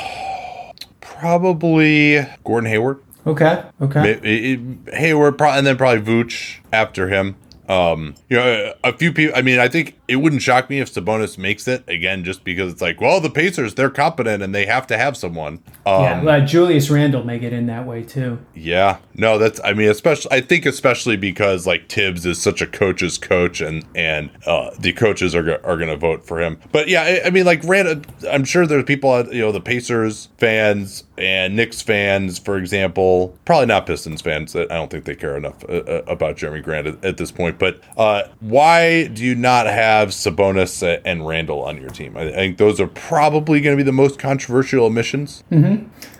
probably Gordon Hayward. Okay, okay. It- it- Hayward, and then probably Vooch after him. Um, you know, a few people. I mean, I think it wouldn't shock me if Sabonis makes it again, just because it's like, well, the Pacers they're competent and they have to have someone. Um, yeah, uh, Julius Randle may get in that way too. yeah, no, that's. I mean, especially. I think especially because like Thibs is such a coach's coach, and and uh, the coaches are go- are going to vote for him. But yeah, I, I mean, like Rand, I'm sure there's people, at, you know, the Pacers fans and Knicks fans, for example, probably not Pistons fans. I don't think they care enough uh, uh, about Jerami Grant at, at this point. But uh, why do you not have Sabonis and Randle on your team? I, I think those are probably going to be the most controversial omissions.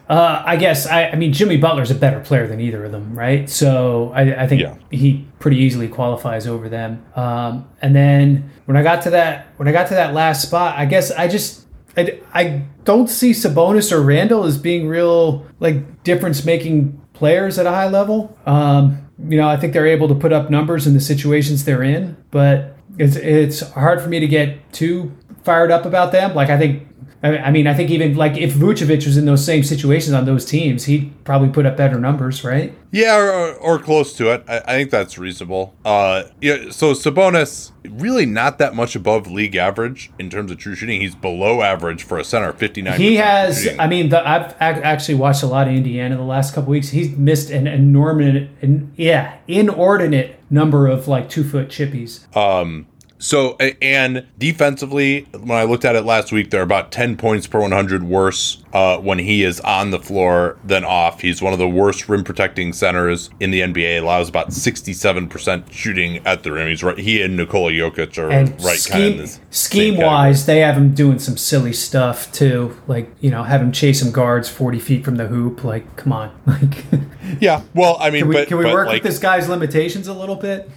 Uh, I guess I, I mean Jimmy Butler's a better player than either of them, right? So I, I think Yeah. he pretty easily qualifies over them. Um, and then when I got to that when I got to that last spot, I guess I just I, I don't see Sabonis or Randle as being real like difference making players at a high level. Um, you know, I think they're able to put up numbers in the situations they're in, but it's it's hard for me to get too fired up about them. Like I think I mean, I think even like if Vucevic was in those same situations on those teams, he'd probably put up better numbers, right? Yeah, or, or close to it. I, I think that's reasonable. Uh, yeah. So Sabonis really not that much above league average in terms of true shooting. He's below average for a center, fifty nine. He has. I mean, the, I've ac- actually watched a lot of Indiana the last couple weeks. He's missed an enormous, an, yeah, inordinate number of like two foot chippies. Um, so and defensively, when I looked at it last week, they're about ten points per one hundred worse uh, when he is on the floor than off. He's one of the worst rim protecting centers in the NBA. Allows about sixty seven percent shooting at the rim. He's right. He and Nikola Jokic are And right kind of scheme, in this scheme category. wise, they have him doing some silly stuff too. Like you know, have him chase some guards forty feet from the hoop. Like, come on, like. Yeah. Well, I mean, Can we, but, can we but work like, with this guy's limitations a little bit?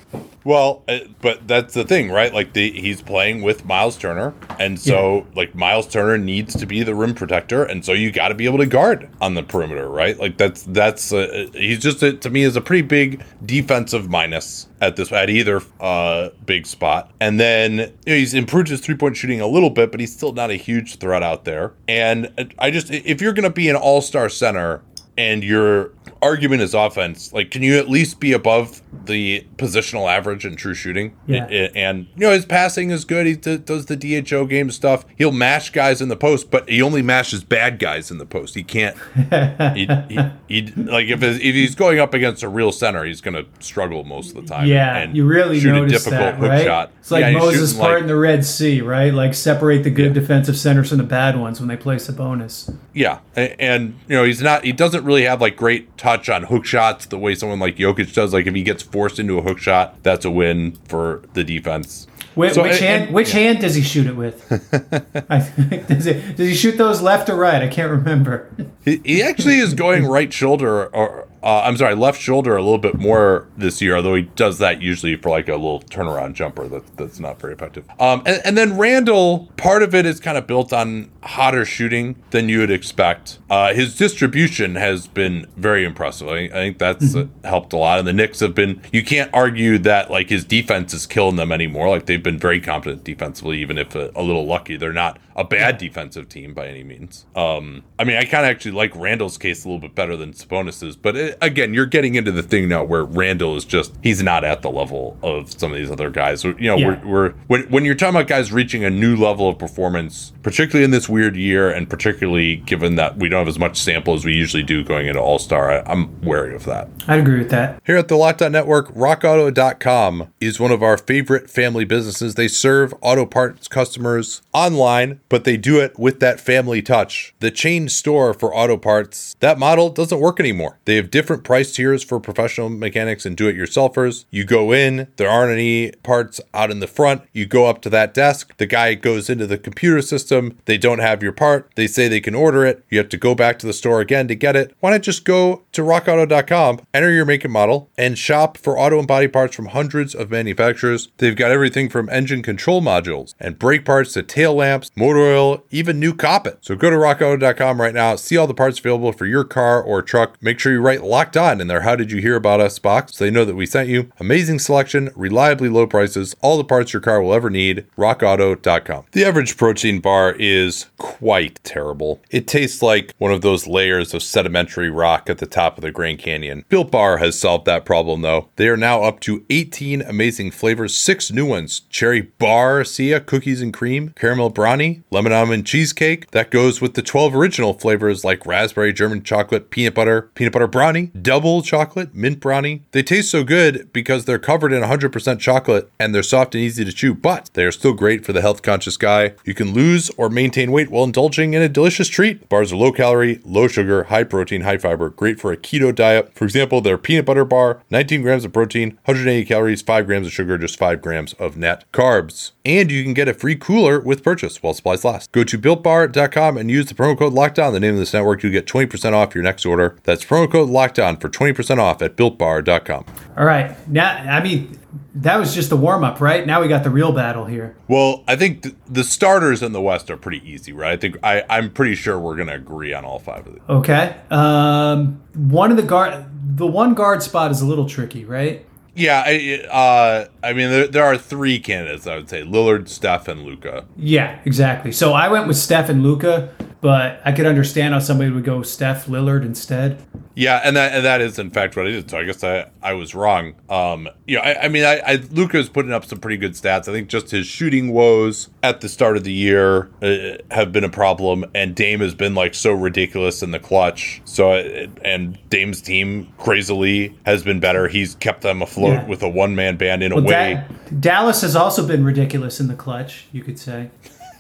Well, uh, but that's the thing, right? Like the, he's playing with Miles Turner, and so like Miles Turner needs to be the rim protector, and so you got to be able to guard on the perimeter, right? Like that's that's uh, he's just a, to me is a pretty big defensive minus at this at either uh, big spot, and then you know, he's improved his three point shooting a little bit, but he's still not a huge threat out there. And I just if you're gonna be an all star center and your argument is offense, like can you at least be above the positional average in true shooting? Yeah. And you know his passing is good. He d- does the DHO game stuff. He'll mash guys in the post, but he only mashes bad guys in the post. He can't. he, he, he like if if he's going up against a real center, he's going to struggle most of the time. Yeah, and you really shoot notice a difficult that, hook right? shot. It's like Yeah, Moses part like- in the Red Sea, right? Like separate the good defensive centers from the bad ones when they play Sabonis. Yeah, a- and you know he's not. He doesn't really have like great touch on hook shots the way someone like Jokic does. Like if he gets forced into a hook shot, that's a win for the defense. Which, So, which and- hand? and- which hand does he shoot it with? I does, it, does he shoot those left or right? I can't remember. He, he actually is going right shoulder, or uh, I'm sorry, left shoulder a little bit more this year. Although he does that usually for like a little turnaround jumper. That that's not very effective. Um, and, and then Randle, part of it is kind of built on hotter shooting than you would expect. Uh, his distribution has been very impressive. I, I think that's uh, helped a lot. And the Knicks have been. You can't argue that like his defense is killing them anymore. Like they've been very competent defensively, even if a, a little lucky. They're not a bad defensive team by any means. Um, I mean, I kind of actually like Randle's case a little bit better than Sabonis's, but it, again, you're getting into the thing now where Randle is just he's not at the level of some of these other guys. You know, Yeah. we're, we're when when you're talking about guys reaching a new level of performance, particularly in this weird year, and particularly given that we don't have as much sample as we usually do going into All Star, I'm wary of that. I'd agree with that. Here at the Lockdown Network, RockAuto.com is one of our favorite family businesses. They serve auto parts customers online, but they do it with that family touch. The chain store for auto parts, that model doesn't work anymore. They have different price tiers for professional mechanics and do it yourselfers. You go in, there aren't any parts out in the front. You go up to that desk, the guy goes into the computer system. They don't have your part. They say they can order it. You have to go back to the store again to get it. Why not just go to rockauto.com, enter your make and model, and shop for auto and body parts from hundreds of manufacturers? They've got everything from engine control modules and brake parts to tail lamps, motor oil, even new coppet. So go to rockauto.com right now, see all the parts available for your car or truck. Make sure you write locked on in their How Did You Hear About Us box so they know that we sent you. Amazing selection, reliably low prices, all the parts your car will ever need. RockAuto.com. The average protein bar is quite terrible. It tastes like one of those layers of sedimentary rock at the top of the Grand Canyon. Built Bar has solved that problem though. They are now up to 18 amazing flavors, six new ones cherry bar, sia, cookies and cream, caramel brownie, lemon almond cheesecake. That goes with the 12 original flavors like raspberry, German chocolate, peanut butter, peanut butter brownie, double chocolate, mint brownie. They taste so good because they're covered in 100% chocolate and they're soft and easy to chew, but they are still great for the health conscious guy. You can lose or maintain weight while indulging in a delicious treat. Bars are low calorie, low sugar, high protein, high fiber, great for a keto diet. For example, their peanut butter bar, 19 grams of protein, 180 calories, 5 grams of sugar, just 5 grams of net carbs. And you can get a free cooler with purchase while supplies last. Go to builtbar.com and use the promo code lockdown, the name of this network. You get 20% off your next order. That's promo code lockdown for 20% off at builtbar.com. All right. Now, I mean, that was just the warm up, right? Now we got the real battle here. Well, I think th- the starters in the West are pretty easy, right? I think I, I'm pretty sure we're going to agree on all five of these. Okay. Um, one of the guard, the one guard spot is a little tricky, right? Yeah, I, uh, I mean, there, there are three candidates. I would say Lillard, Steph, and Luka. Yeah, exactly. So I went with Steph and Luka, but I could understand how somebody would go Steph Lillard instead. Yeah, and that and that is in fact what I did. So I guess I, I was wrong. Um, you know, I, I mean, I, I Luka's putting up some pretty good stats. I think just his shooting woes at the start of the year uh, have been a problem, and Dame has been like so ridiculous in the clutch. So uh, and Dame's team crazily has been better. He's kept them afloat Yeah. with a one man band in a way. Da- Dallas has also been ridiculous in the clutch, you could say.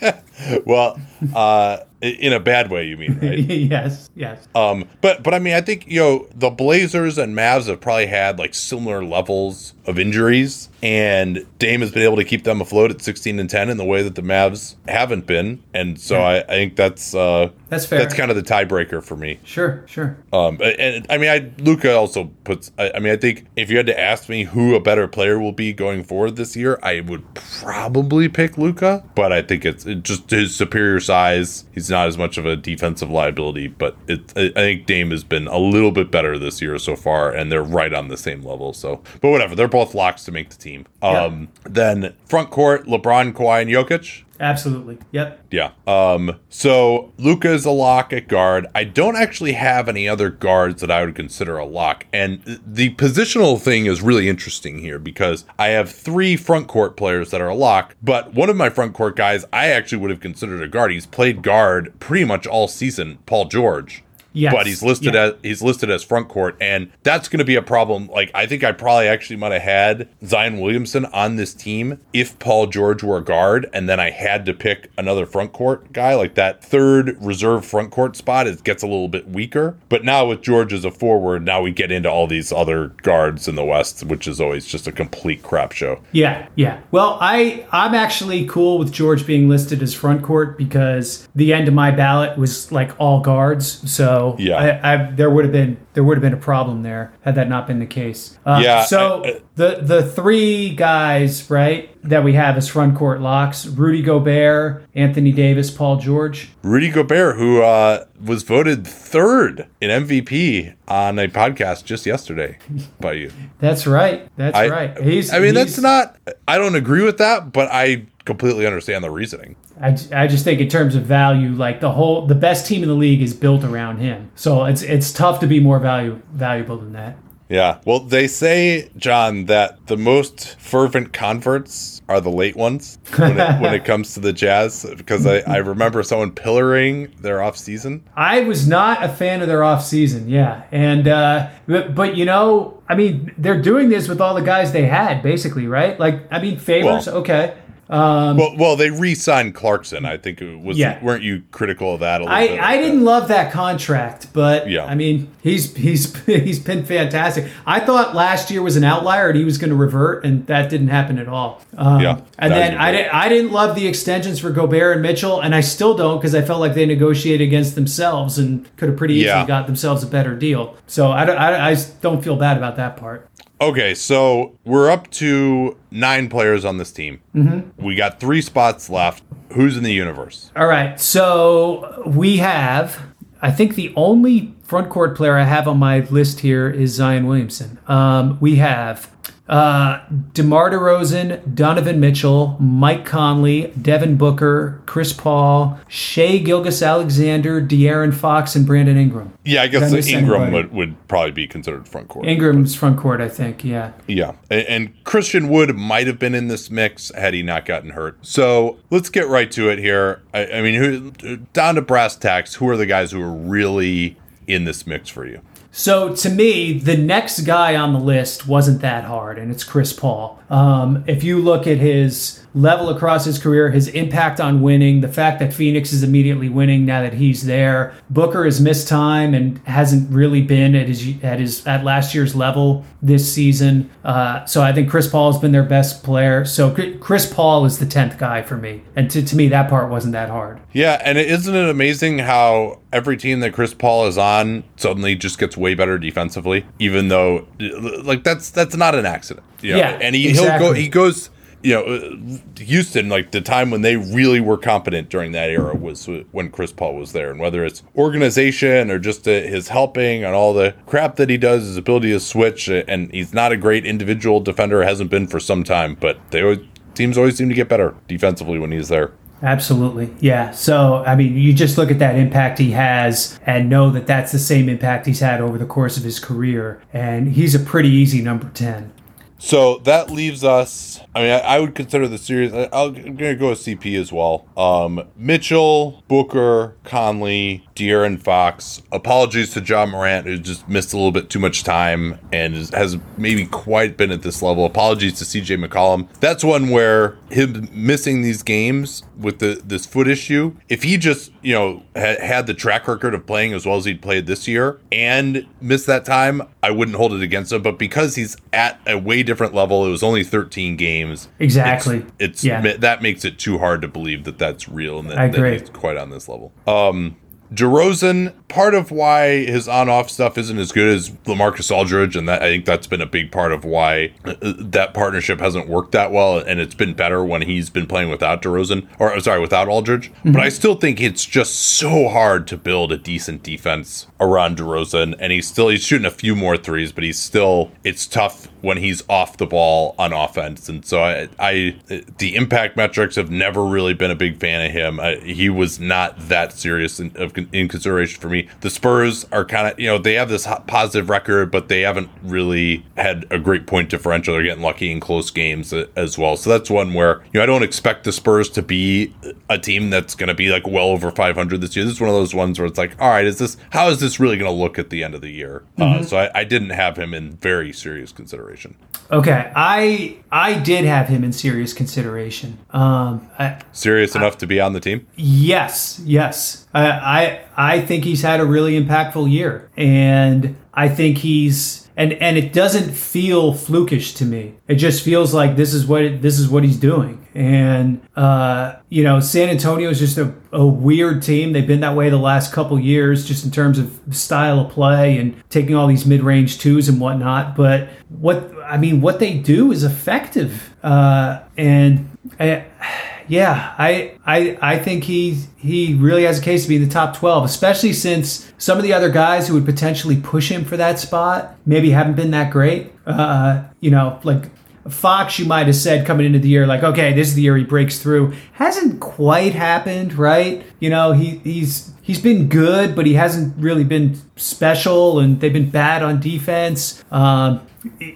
well, uh, in a bad way, you mean, right? yes, yes. Um, but but I mean, I think you know the Blazers and Mavs have probably had like similar levels of injuries, and Dame has been able to keep them afloat at 16 and 10 in the way that the Mavs haven't been, and so I, I think that's uh, That's fair. That's kind of the tiebreaker for me. Sure, sure. Um, and I mean, I Luka also puts. I, I mean, I think if you had to ask me who a better player will be going forward this year, I would probably pick Luka. But I think it's it just his superior size. He's not as much of a defensive liability. But it, I I think Dame has been a little bit better this year so far, and they're right on the same level. So, but whatever, they're both locks to make the team. Um, then front court, LeBron, Kawhi, and Jokic. Absolutely. Yep. Yeah. Um. So Luka is a lock at guard. I don't actually have any other guards that I would consider a lock, and the positional thing is really interesting here because I have three front court players that are a lock, but one of my front court guys I actually would have considered a guard. He's played guard pretty much all season. Paul George. Yes. But he's listed Yeah. as he's listed as front court, and that's going to be a problem. Like I think I probably actually might have had Zion Williamson on this team if Paul George were a guard, and then I had to pick another front court guy. Like that third reserve front court spot, it gets a little bit weaker. But now with George as a forward, now we get into all these other guards in the West, which is always just a complete crap show. Yeah, yeah. Well, I I'm actually cool with George being listed as front court because the end of my ballot was like all guards. So Yeah. I, I there would have been there would have been a problem there had that not been the case. Uh, Yeah, So I- I- the the three guys right that we have as front court locks: Rudy Gobert, Anthony Davis, Paul George. Rudy Gobert, who uh, was voted third in MVP on a podcast just yesterday by you. That's right. That's right. He's. I mean, he's- that's not. I don't agree with that, but I completely understand the reasoning. I, I just think in terms of value, like the whole the best team in the league is built around him. So it's it's tough to be more value valuable than that. Yeah. Well, they say, John, that the most fervent converts are the late ones when it, when it comes to the Jazz, because I, I remember someone pillaring their off season. I was not a fan of their off season, yeah, and uh, but, but you know, I mean, they're doing this with all the guys they had, basically, right? Like, I mean, favors, Well- okay. Well, well, they re-signed Clarkson. I think it was. Yeah. Weren't you critical of that a little bit? I, I didn't love that contract, but Yeah. I mean, he's he's he's been fantastic. I thought last year was an outlier and he was going to revert, and that didn't happen at all. Um, Yeah, and then I didn't I didn't love the extensions for Gobert and Mitchell, and I still don't because I felt like they negotiated against themselves and could have pretty easily Yeah. got themselves a better deal. So I don't I, I don't feel bad about that part. Okay, so we're up to nine players on this team. Mm-hmm. We got three spots left. Who's in the universe? All right. So we have, I think the only front court player I have on my list here is Zion Williamson. Um, we have uh, DeMar DeRozan, Donovan Mitchell, Mike Conley, Devin Booker, Chris Paul, Shai Gilgeous-Alexander, De'Aaron Fox, and Brandon Ingram. Yeah, I guess Ingram anybody? would, would probably be considered front court. Ingram's front court, I think. Yeah. Yeah, and, and Christian Wood might have been in this mix had he not gotten hurt. So let's get right to it here. I, I mean, who, down to brass tacks, who are the guys who are really in this mix for you? So to me, the next guy on the list wasn't that hard, and it's Chris Paul. Um, if you look at his level across his career, his impact on winning, the fact that Phoenix is immediately winning now that he's there, Booker has missed time and hasn't really been at his at his at last year's level this season. Uh, so I think Chris Paul has been their best player. So Chris Paul is the tenth guy for me, and to, to me that part wasn't that hard. Yeah, and isn't it amazing how every team that Chris Paul is on suddenly just gets way better defensively, even though like that's that's not an accident. you know? Yeah, and he exactly. he'll go he goes you know, Houston, like the time when they really were competent during that era was when Chris Paul was there. And whether it's organization or just uh, his helping and all the crap that he does, his ability to switch, uh, and he's not a great individual defender, hasn't been for some time, but they always, teams always seem to get better defensively when he's there. Absolutely. Yeah. So, I mean, you just look at that impact he has and know that that's the same impact he's had over the course of his career. And he's a pretty easy number 10. So that leaves us. I mean, I, I would consider the series. I, am going to go with CP as well. Um, Mitchell, Booker, Conley, De'Aaron Fox. Apologies to Ja Morant, who just missed a little bit too much time and has maybe quite been at this level. Apologies to CJ McCollum. That's one where him missing these games with the this foot issue. If he just you know had, had the track record of playing as well as he'd played this year and missed that time, I wouldn't hold it against him. But because he's at a way different level, it was only 13 games. Exactly. It's, it's yeah. that makes it too hard to believe that that's real and that, I agree. that he's quite on this level. Um, DeRozan, part of why his on-off stuff isn't as good as LaMarcus Aldridge, and that I think that's been a big part of why uh, that partnership hasn't worked that well, and it's been better when he's been playing without DeRozan, or sorry, without Aldridge. Mm-hmm. But I still think it's just so hard to build a decent defense around DeRozan, and he's still he's shooting a few more threes, but he's still it's tough when he's off the ball on offense, and so I, I the impact metrics have never really been a big fan of him. I, he was not that serious of in consideration for me. The Spurs are kind of, you know, they have this positive record, but they haven't really had a great point differential. They're getting lucky in close games as well. So that's one where, you know, I don't expect the Spurs to be a team that's going to be like well over 500 this year. This is one of those ones where it's like, all right, is this, how is this really going to look at the end of the year? Uh, mm-hmm. Uh, so I, I didn't have him in very serious consideration. Okay, I I did have him in serious consideration. Um, I, serious I, enough to be on the team? Yes, yes. I, I I think he's had a really impactful year, and I think he's and and it doesn't feel flukish to me. It just feels like this is what this is what he's doing. And uh, you know, San Antonio is just a, a weird team. They've been that way the last couple years, just in terms of style of play and taking all these mid-range twos and whatnot. But what I mean, what they do is effective, uh, and. I, yeah, I I I think he he really has a case to be in the top 12, especially since some of the other guys who would potentially push him for that spot maybe haven't been that great. Uh, you know, like Fox, you might have said coming into the year, like, okay, this is the year he breaks through. Hasn't quite happened, right? You know, he he's he's been good, but he hasn't really been special, and they've been bad on defense. Um,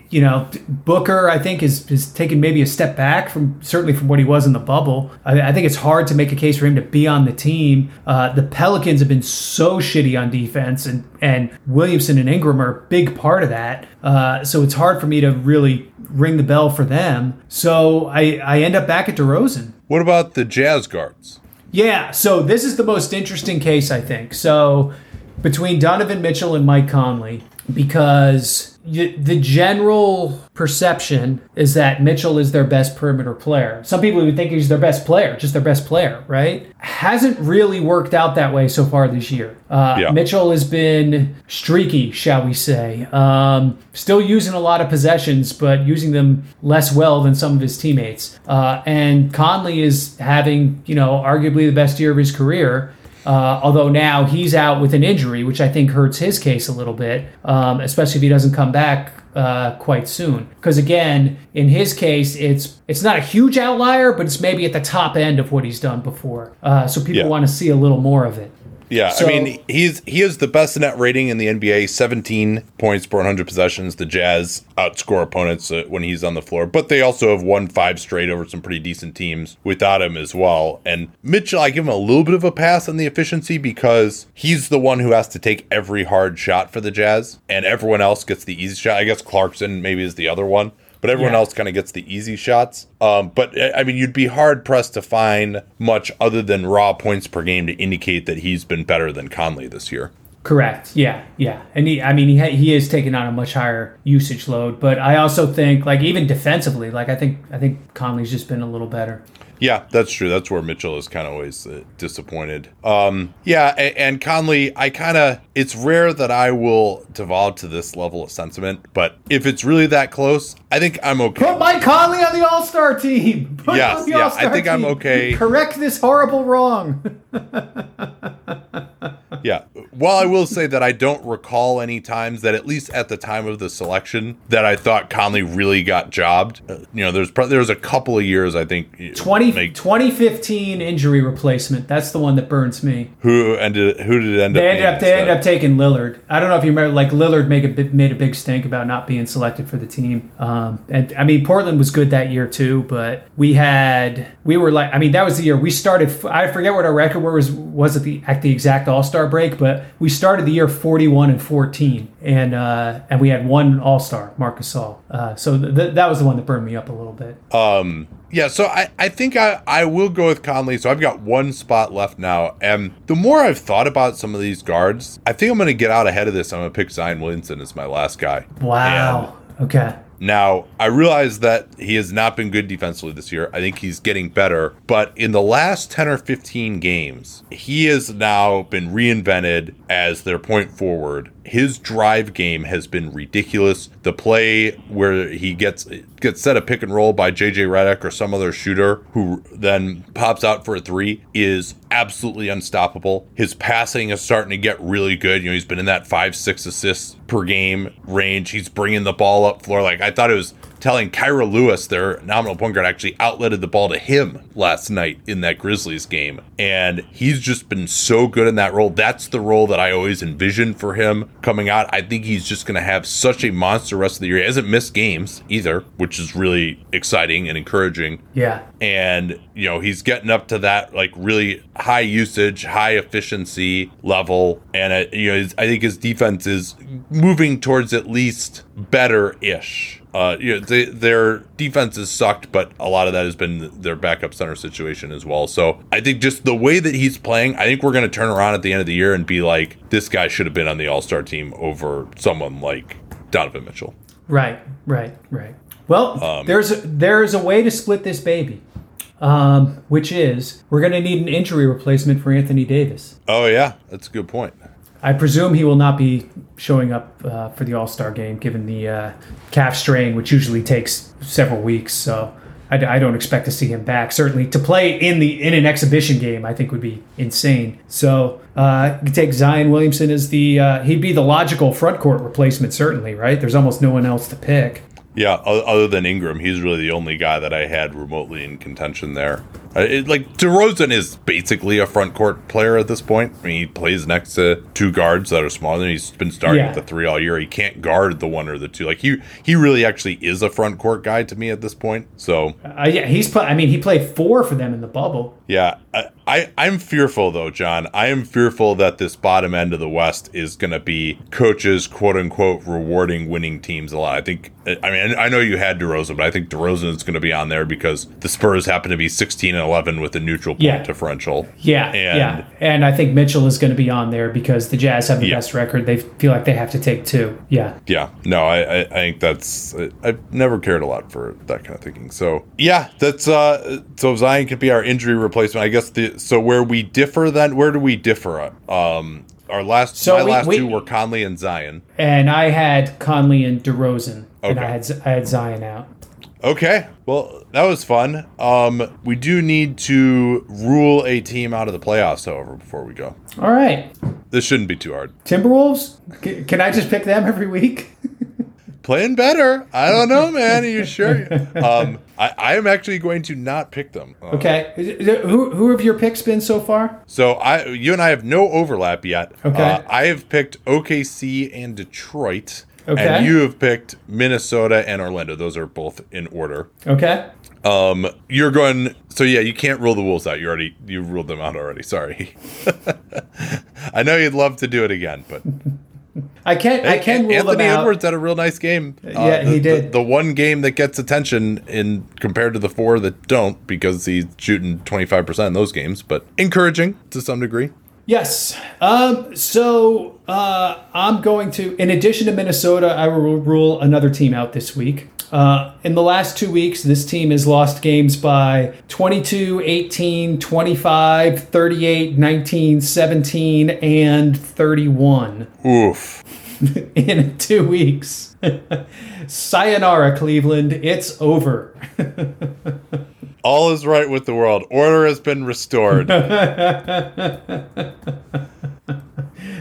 you know, Booker, I think, is is taken maybe a step back from certainly from what he was in the bubble. I, I think it's hard to make a case for him to be on the team. Uh, the Pelicans have been so shitty on defense, and and Williamson and Ingram are a big part of that. Uh, so it's hard for me to really ring the bell for them. So I I end up back at DeRozan. What about the Jazz guards? Yeah, so this is the most interesting case, I think. So between Donovan Mitchell and Mike Conley, because the general perception is that Mitchell is their best perimeter player. Some people would think he's their best player, just their best player, right? Hasn't really worked out that way so far this year. Uh, yeah. Mitchell has been streaky, shall we say. Um, still using a lot of possessions, but using them less well than some of his teammates. Uh, and Conley is having, you know, arguably the best year of his career. Uh, although now he's out with an injury, which I think hurts his case a little bit, um, especially if he doesn't come back uh, quite soon. Because again, in his case, it's it's not a huge outlier, but it's maybe at the top end of what he's done before. Uh, so people yeah. want to see a little more of it. Yeah, so, I mean he's he is the best net rating in the NBA, 17 points per 100 possessions. The Jazz outscore opponents uh, when he's on the floor, but they also have won five straight over some pretty decent teams without him as well. And Mitchell, I give him a little bit of a pass on the efficiency because he's the one who has to take every hard shot for the Jazz, and everyone else gets the easy shot. I guess Clarkson maybe is the other one but everyone yeah. else kind of gets the easy shots. Um, but I mean, you'd be hard pressed to find much other than raw points per game to indicate that he's been better than Conley this year. Correct. Yeah, yeah, and he, I mean, he ha- he is taking on a much higher usage load, but I also think, like, even defensively, like, I think I think Conley's just been a little better. Yeah, that's true. That's where Mitchell is kind of always uh, disappointed. Um, yeah, and, and Conley, I kind of, it's rare that I will devolve to this level of sentiment, but if it's really that close, I think I'm okay. Put Mike Conley on the All Star team. Put Yes, on the yeah, I think I'm okay. Correct this horrible wrong. Yeah. While I will say that I don't recall any times that, at least at the time of the selection, that I thought Conley really got jobbed. Uh, you know, there's pro- there was a couple of years I think 20, like, 2015 injury replacement. That's the one that burns me. who ended who did it end They up? ended up they ended up taking Lillard. I don't know if you remember, like Lillard made a big, made a big stink about not being selected for the team. Um, and I mean Portland was good that year too, but we had we were like I mean that was the year we started. I forget what our record was was at the at the exact All Star break, but we started the year forty one and fourteen, and uh, and we had one All Star, Marc Gasol. Uh, so th- th- that was the one that burned me up a little bit. Um, yeah, so I, I think I, I will go with Conley. So I've got one spot left now. And the more I've thought about some of these guards, I think I'm going to get out ahead of this. I'm going to pick Zion Williamson as my last guy. Wow. okay. Now, I realize that he has not been good defensively this year. I think he's getting better. But in the last 10 or 15 games, he has now been reinvented as their point forward. His drive game has been ridiculous. The play where he gets gets set a pick and roll by JJ Redick or some other shooter who then pops out for a three is absolutely unstoppable. His passing is starting to get really good. You know, he's been in that five, six assists per game range. He's bringing the ball up floor. Like I thought it was telling Kira Lewis, their nominal point guard, actually outletted the ball to him last night in that Grizzlies game. And he's just been so good in that role. That's the role that I always envisioned for him coming out. I think he's just going to have such a monster rest of the year. He hasn't missed games either, which is really exciting and encouraging Yeah. and you know he's getting up to that like really high usage high efficiency level and uh, you know his, i think his defense is moving towards at least better-ish uh, you know, they, their defense has sucked, but a lot of that has been their backup center situation as well. So I think just the way that he's playing, I think we're going to turn around at the end of the year and be like, this guy should have been on the All Star team over someone like Donovan Mitchell. Right, right, right. Well, Um, there's a, there's a way to split this baby, um, which is we're going to need an injury replacement for Anthony Davis. Oh yeah, that's a good point. I presume he will not be showing up uh, for the All Star game, given the uh, calf strain, which usually takes several weeks. So I, I don't expect to see him back. Certainly to play in the in an exhibition game, I think would be insane. So uh, you take Zion Williamson as the uh, he'd be the logical front court replacement. Certainly, right? There's almost no one else to pick. Yeah, other than Ingram, he's really the only guy that I had remotely in contention there. Uh, it, like DeRozan is basically a front court player at this point. I mean, he plays next to two guards that are smaller than he's been starting Yeah. at the three all year. He can't guard the one or the two. Like he he really actually is a front court guy to me at this point. So Uh, yeah, he's. I mean, he played four for them in the bubble. yeah, I, I I'm fearful though, John. I am fearful that this bottom end of the West is going to be coaches quote unquote rewarding winning teams a lot. I think. I mean, I know you had DeRozan, but I think DeRozan is going to be on there because the Spurs happen to be 16 and 11 with a neutral point Yeah. differential. Yeah, And- yeah, and I think Mitchell is going to be on there because the Jazz have the Yeah. best record. They feel like they have to take two. Yeah, Yeah, no, I, I, I think that's I, I've never cared a lot for that kind of thinking. So yeah, that's uh, so Zion could be our injury replacement. I guess the so where we differ then, where do we differ? Um, our last So my we- last we- two were Conley and Zion. and I had Conley and DeRozan, and I had I had Zion out. Okay, well that was fun. Um, we do need to rule a team out of the playoffs, however, before we go. All right, This shouldn't be too hard. Timberwolves. C- can I just pick them every week? Playing better. I don't know, man. Are you sure? um, I, I am actually going to not pick them. Uh, Okay, who who have your picks been so far? So I, you and I have no overlap yet. Okay. Uh, I have picked OKC and Detroit. Okay. And you have picked Minnesota and Orlando. Those are both in order. Okay, Um, you're going. So yeah, you can't rule the Wolves out. You already you ruled them out already. Sorry. I know you'd love to do it again, but I can't. I can rule Anthony them out. Edwards had a real nice game. Uh, Yeah, he the- did. The, the one game that gets attention in compared to the four that don't because he's shooting 25% in those games, but encouraging to some degree. Yes. Um, so uh, I'm going to, in addition to Minnesota, I will rule another team out this week. Uh, in the last two weeks, this team has lost games by 22, 18, 25, 38, 19, 17, and 31 Oof. in two weeks. Sayonara, Cleveland. It's over. All is right with the world. Order has been restored.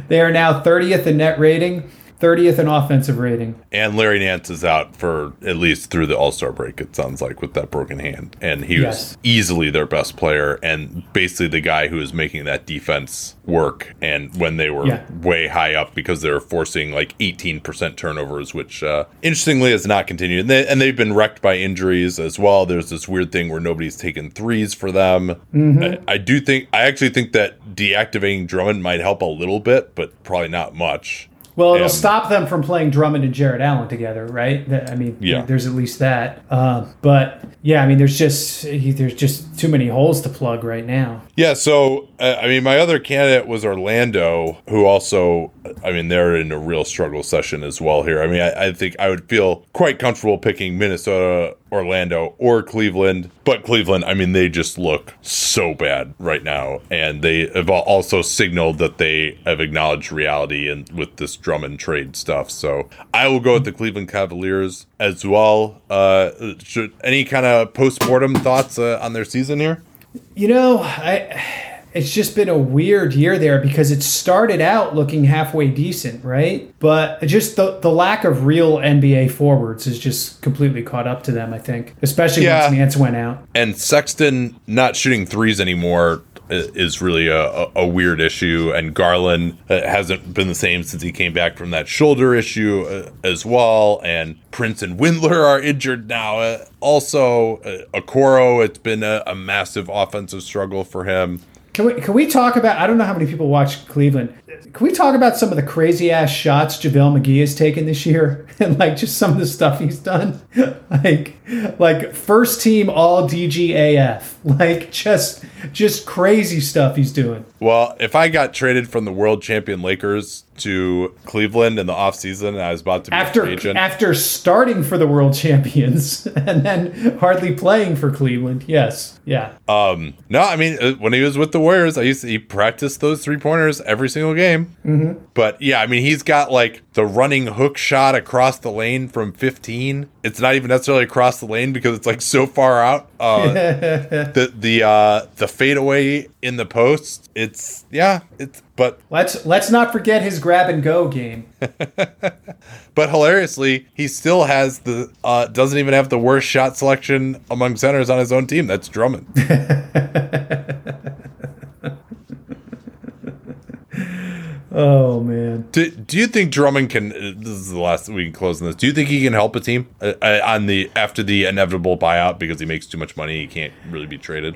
They are now 30th in net rating, 30th in offensive rating. and Larry Nance is out for at least through the All Star break, it sounds like, with that broken hand. And he Yes. was easily their best player and basically the guy who was making that defense work. And when they were Yeah. way high up because they were forcing like 18% turnovers, which uh, interestingly has not continued. And, they, and they've been wrecked by injuries as well. There's this weird thing where nobody's taken threes for them. I, I do think, I actually think that deactivating Drummond might help a little bit, but probably not much. Well, it'll Um, stop them from playing Drummond and Jarrett Allen together, right? That- I mean, Yeah. there's at least that. Uh, but yeah, I mean, there's just there's just too many holes to plug right now. Yeah, so uh, I mean, my other candidate was Orlando, who also, I mean, they're in a real struggle session as well here. I mean, I, I think I would feel quite comfortable picking Minnesota, Orlando, or Cleveland, but Cleveland, I mean, they just look so bad right now, and they have also signaled that they have acknowledged reality and with this Drummond trade stuff. So I will go with the Cleveland Cavaliers as well. Uh, should any kind of post mortem thoughts uh, on their season here? You know, I it's just been a weird year there because it started out looking halfway decent, right? But just the the lack of real NBA forwards has just completely caught up to them. I think, especially Yeah. once Nance went out. and Sexton not shooting threes anymore is really a, a, weird issue. And Garland uh, hasn't been the same since he came back from that shoulder issue uh, as well. And Prince and Windler are injured now. Uh, also, uh, Okoro, it's been a, a massive offensive struggle for him. Can we can we talk about? I don't know how many people watch Cleveland. Can we talk about some of the crazy ass shots JaVale McGee has taken this year, and like just some of the stuff he's done, like like first team All DGAF, like just just crazy stuff he's doing. Well, if I got traded from the world champion Lakers to Cleveland in the offseason and I was about to be a After free agent, after starting for the world champions and then hardly playing for Cleveland, yes, yeah, Um, no, I mean uh, when he was with the Warriors, I used to, he practiced those three pointers every single game. Mm-hmm. But yeah, I mean he's got like the running hook shot across the lane from 15. It's not even necessarily across the lane because it's like so far out. Uh, the the uh, the fadeaway in the post. It's yeah, it's but let's let's not forget his grab and go game. but hilariously, he still has the uh, doesn't even have the worst shot selection among centers on his own team. That's Drummond. Oh man. Do, do you think Drummond can? uh, This is the last we can close on this. Do you think he can help a team uh, uh, on the after the inevitable buyout because he makes too much money? He can't really be traded.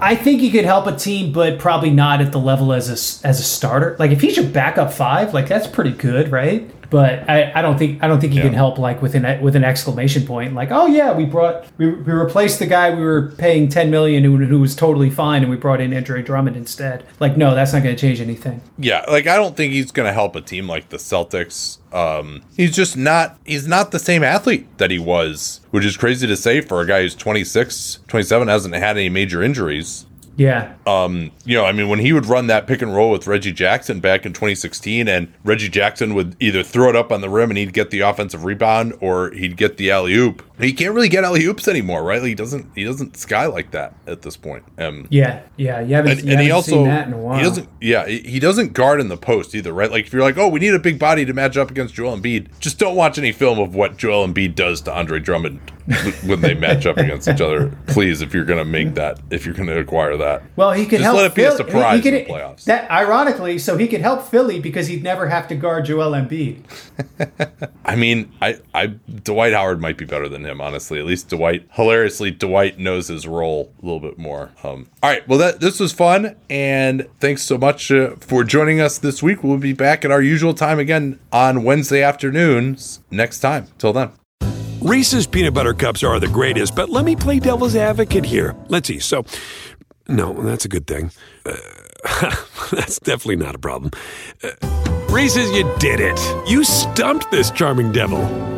I think he could help a team, but probably not at the level as a as a starter. Like if he's your backup five, like that's pretty good, right? But I, I don't think I don't think he can help like with an with an exclamation point, like oh yeah, we brought we, we replaced the guy we were paying ten million who, who was totally fine, and we brought in Andre Drummond instead. Like no, that's not going to change anything. Yeah, like I don't think he's going to help a team like the Celtics. Um, he's just not. He's not the same athlete that he was, which is crazy to say for a guy who's 26, 27, hasn't had any major injuries. Yeah, Um, you know, I mean, when he would run that pick and roll with Reggie Jackson back in 2016, and Reggie Jackson would either throw it up on the rim and he'd get the offensive rebound, or he'd get the alley oop. He can't really get alley oops anymore, right? Like, he doesn't. He doesn't sky like that at this point. Um, yeah, yeah. You haven't, and, and he also seen that in a while. he doesn't. Yeah, he he doesn't guard in the post either, right? Like if you're like, oh, we need a big body to match up against Joel Embiid, just don't watch any film of what Joel Embiid does to Andre Drummond when they match up against each other. Please, if you're gonna make that, if you're gonna acquire that, Well, he could Just help. let it be a surprise he in could- the playoffs. That ironically, so he could help Philly because he'd never have to guard Joel Embiid. I mean, I, I Dwight Howard might be better than him, honestly. At least Dwight, hilariously, Dwight knows his role a little bit more. Um, all right, well, that this was fun, and thanks so much uh, for joining us this week. We'll be back at our usual time again on Wednesday afternoons next time. Till then. Reese's peanut butter cups are the greatest, but let me play devil's advocate here. Let's see. So, no, that's a good thing. Uh, that's definitely not a problem. Uh, Reese's, you did it. You stumped this charming devil.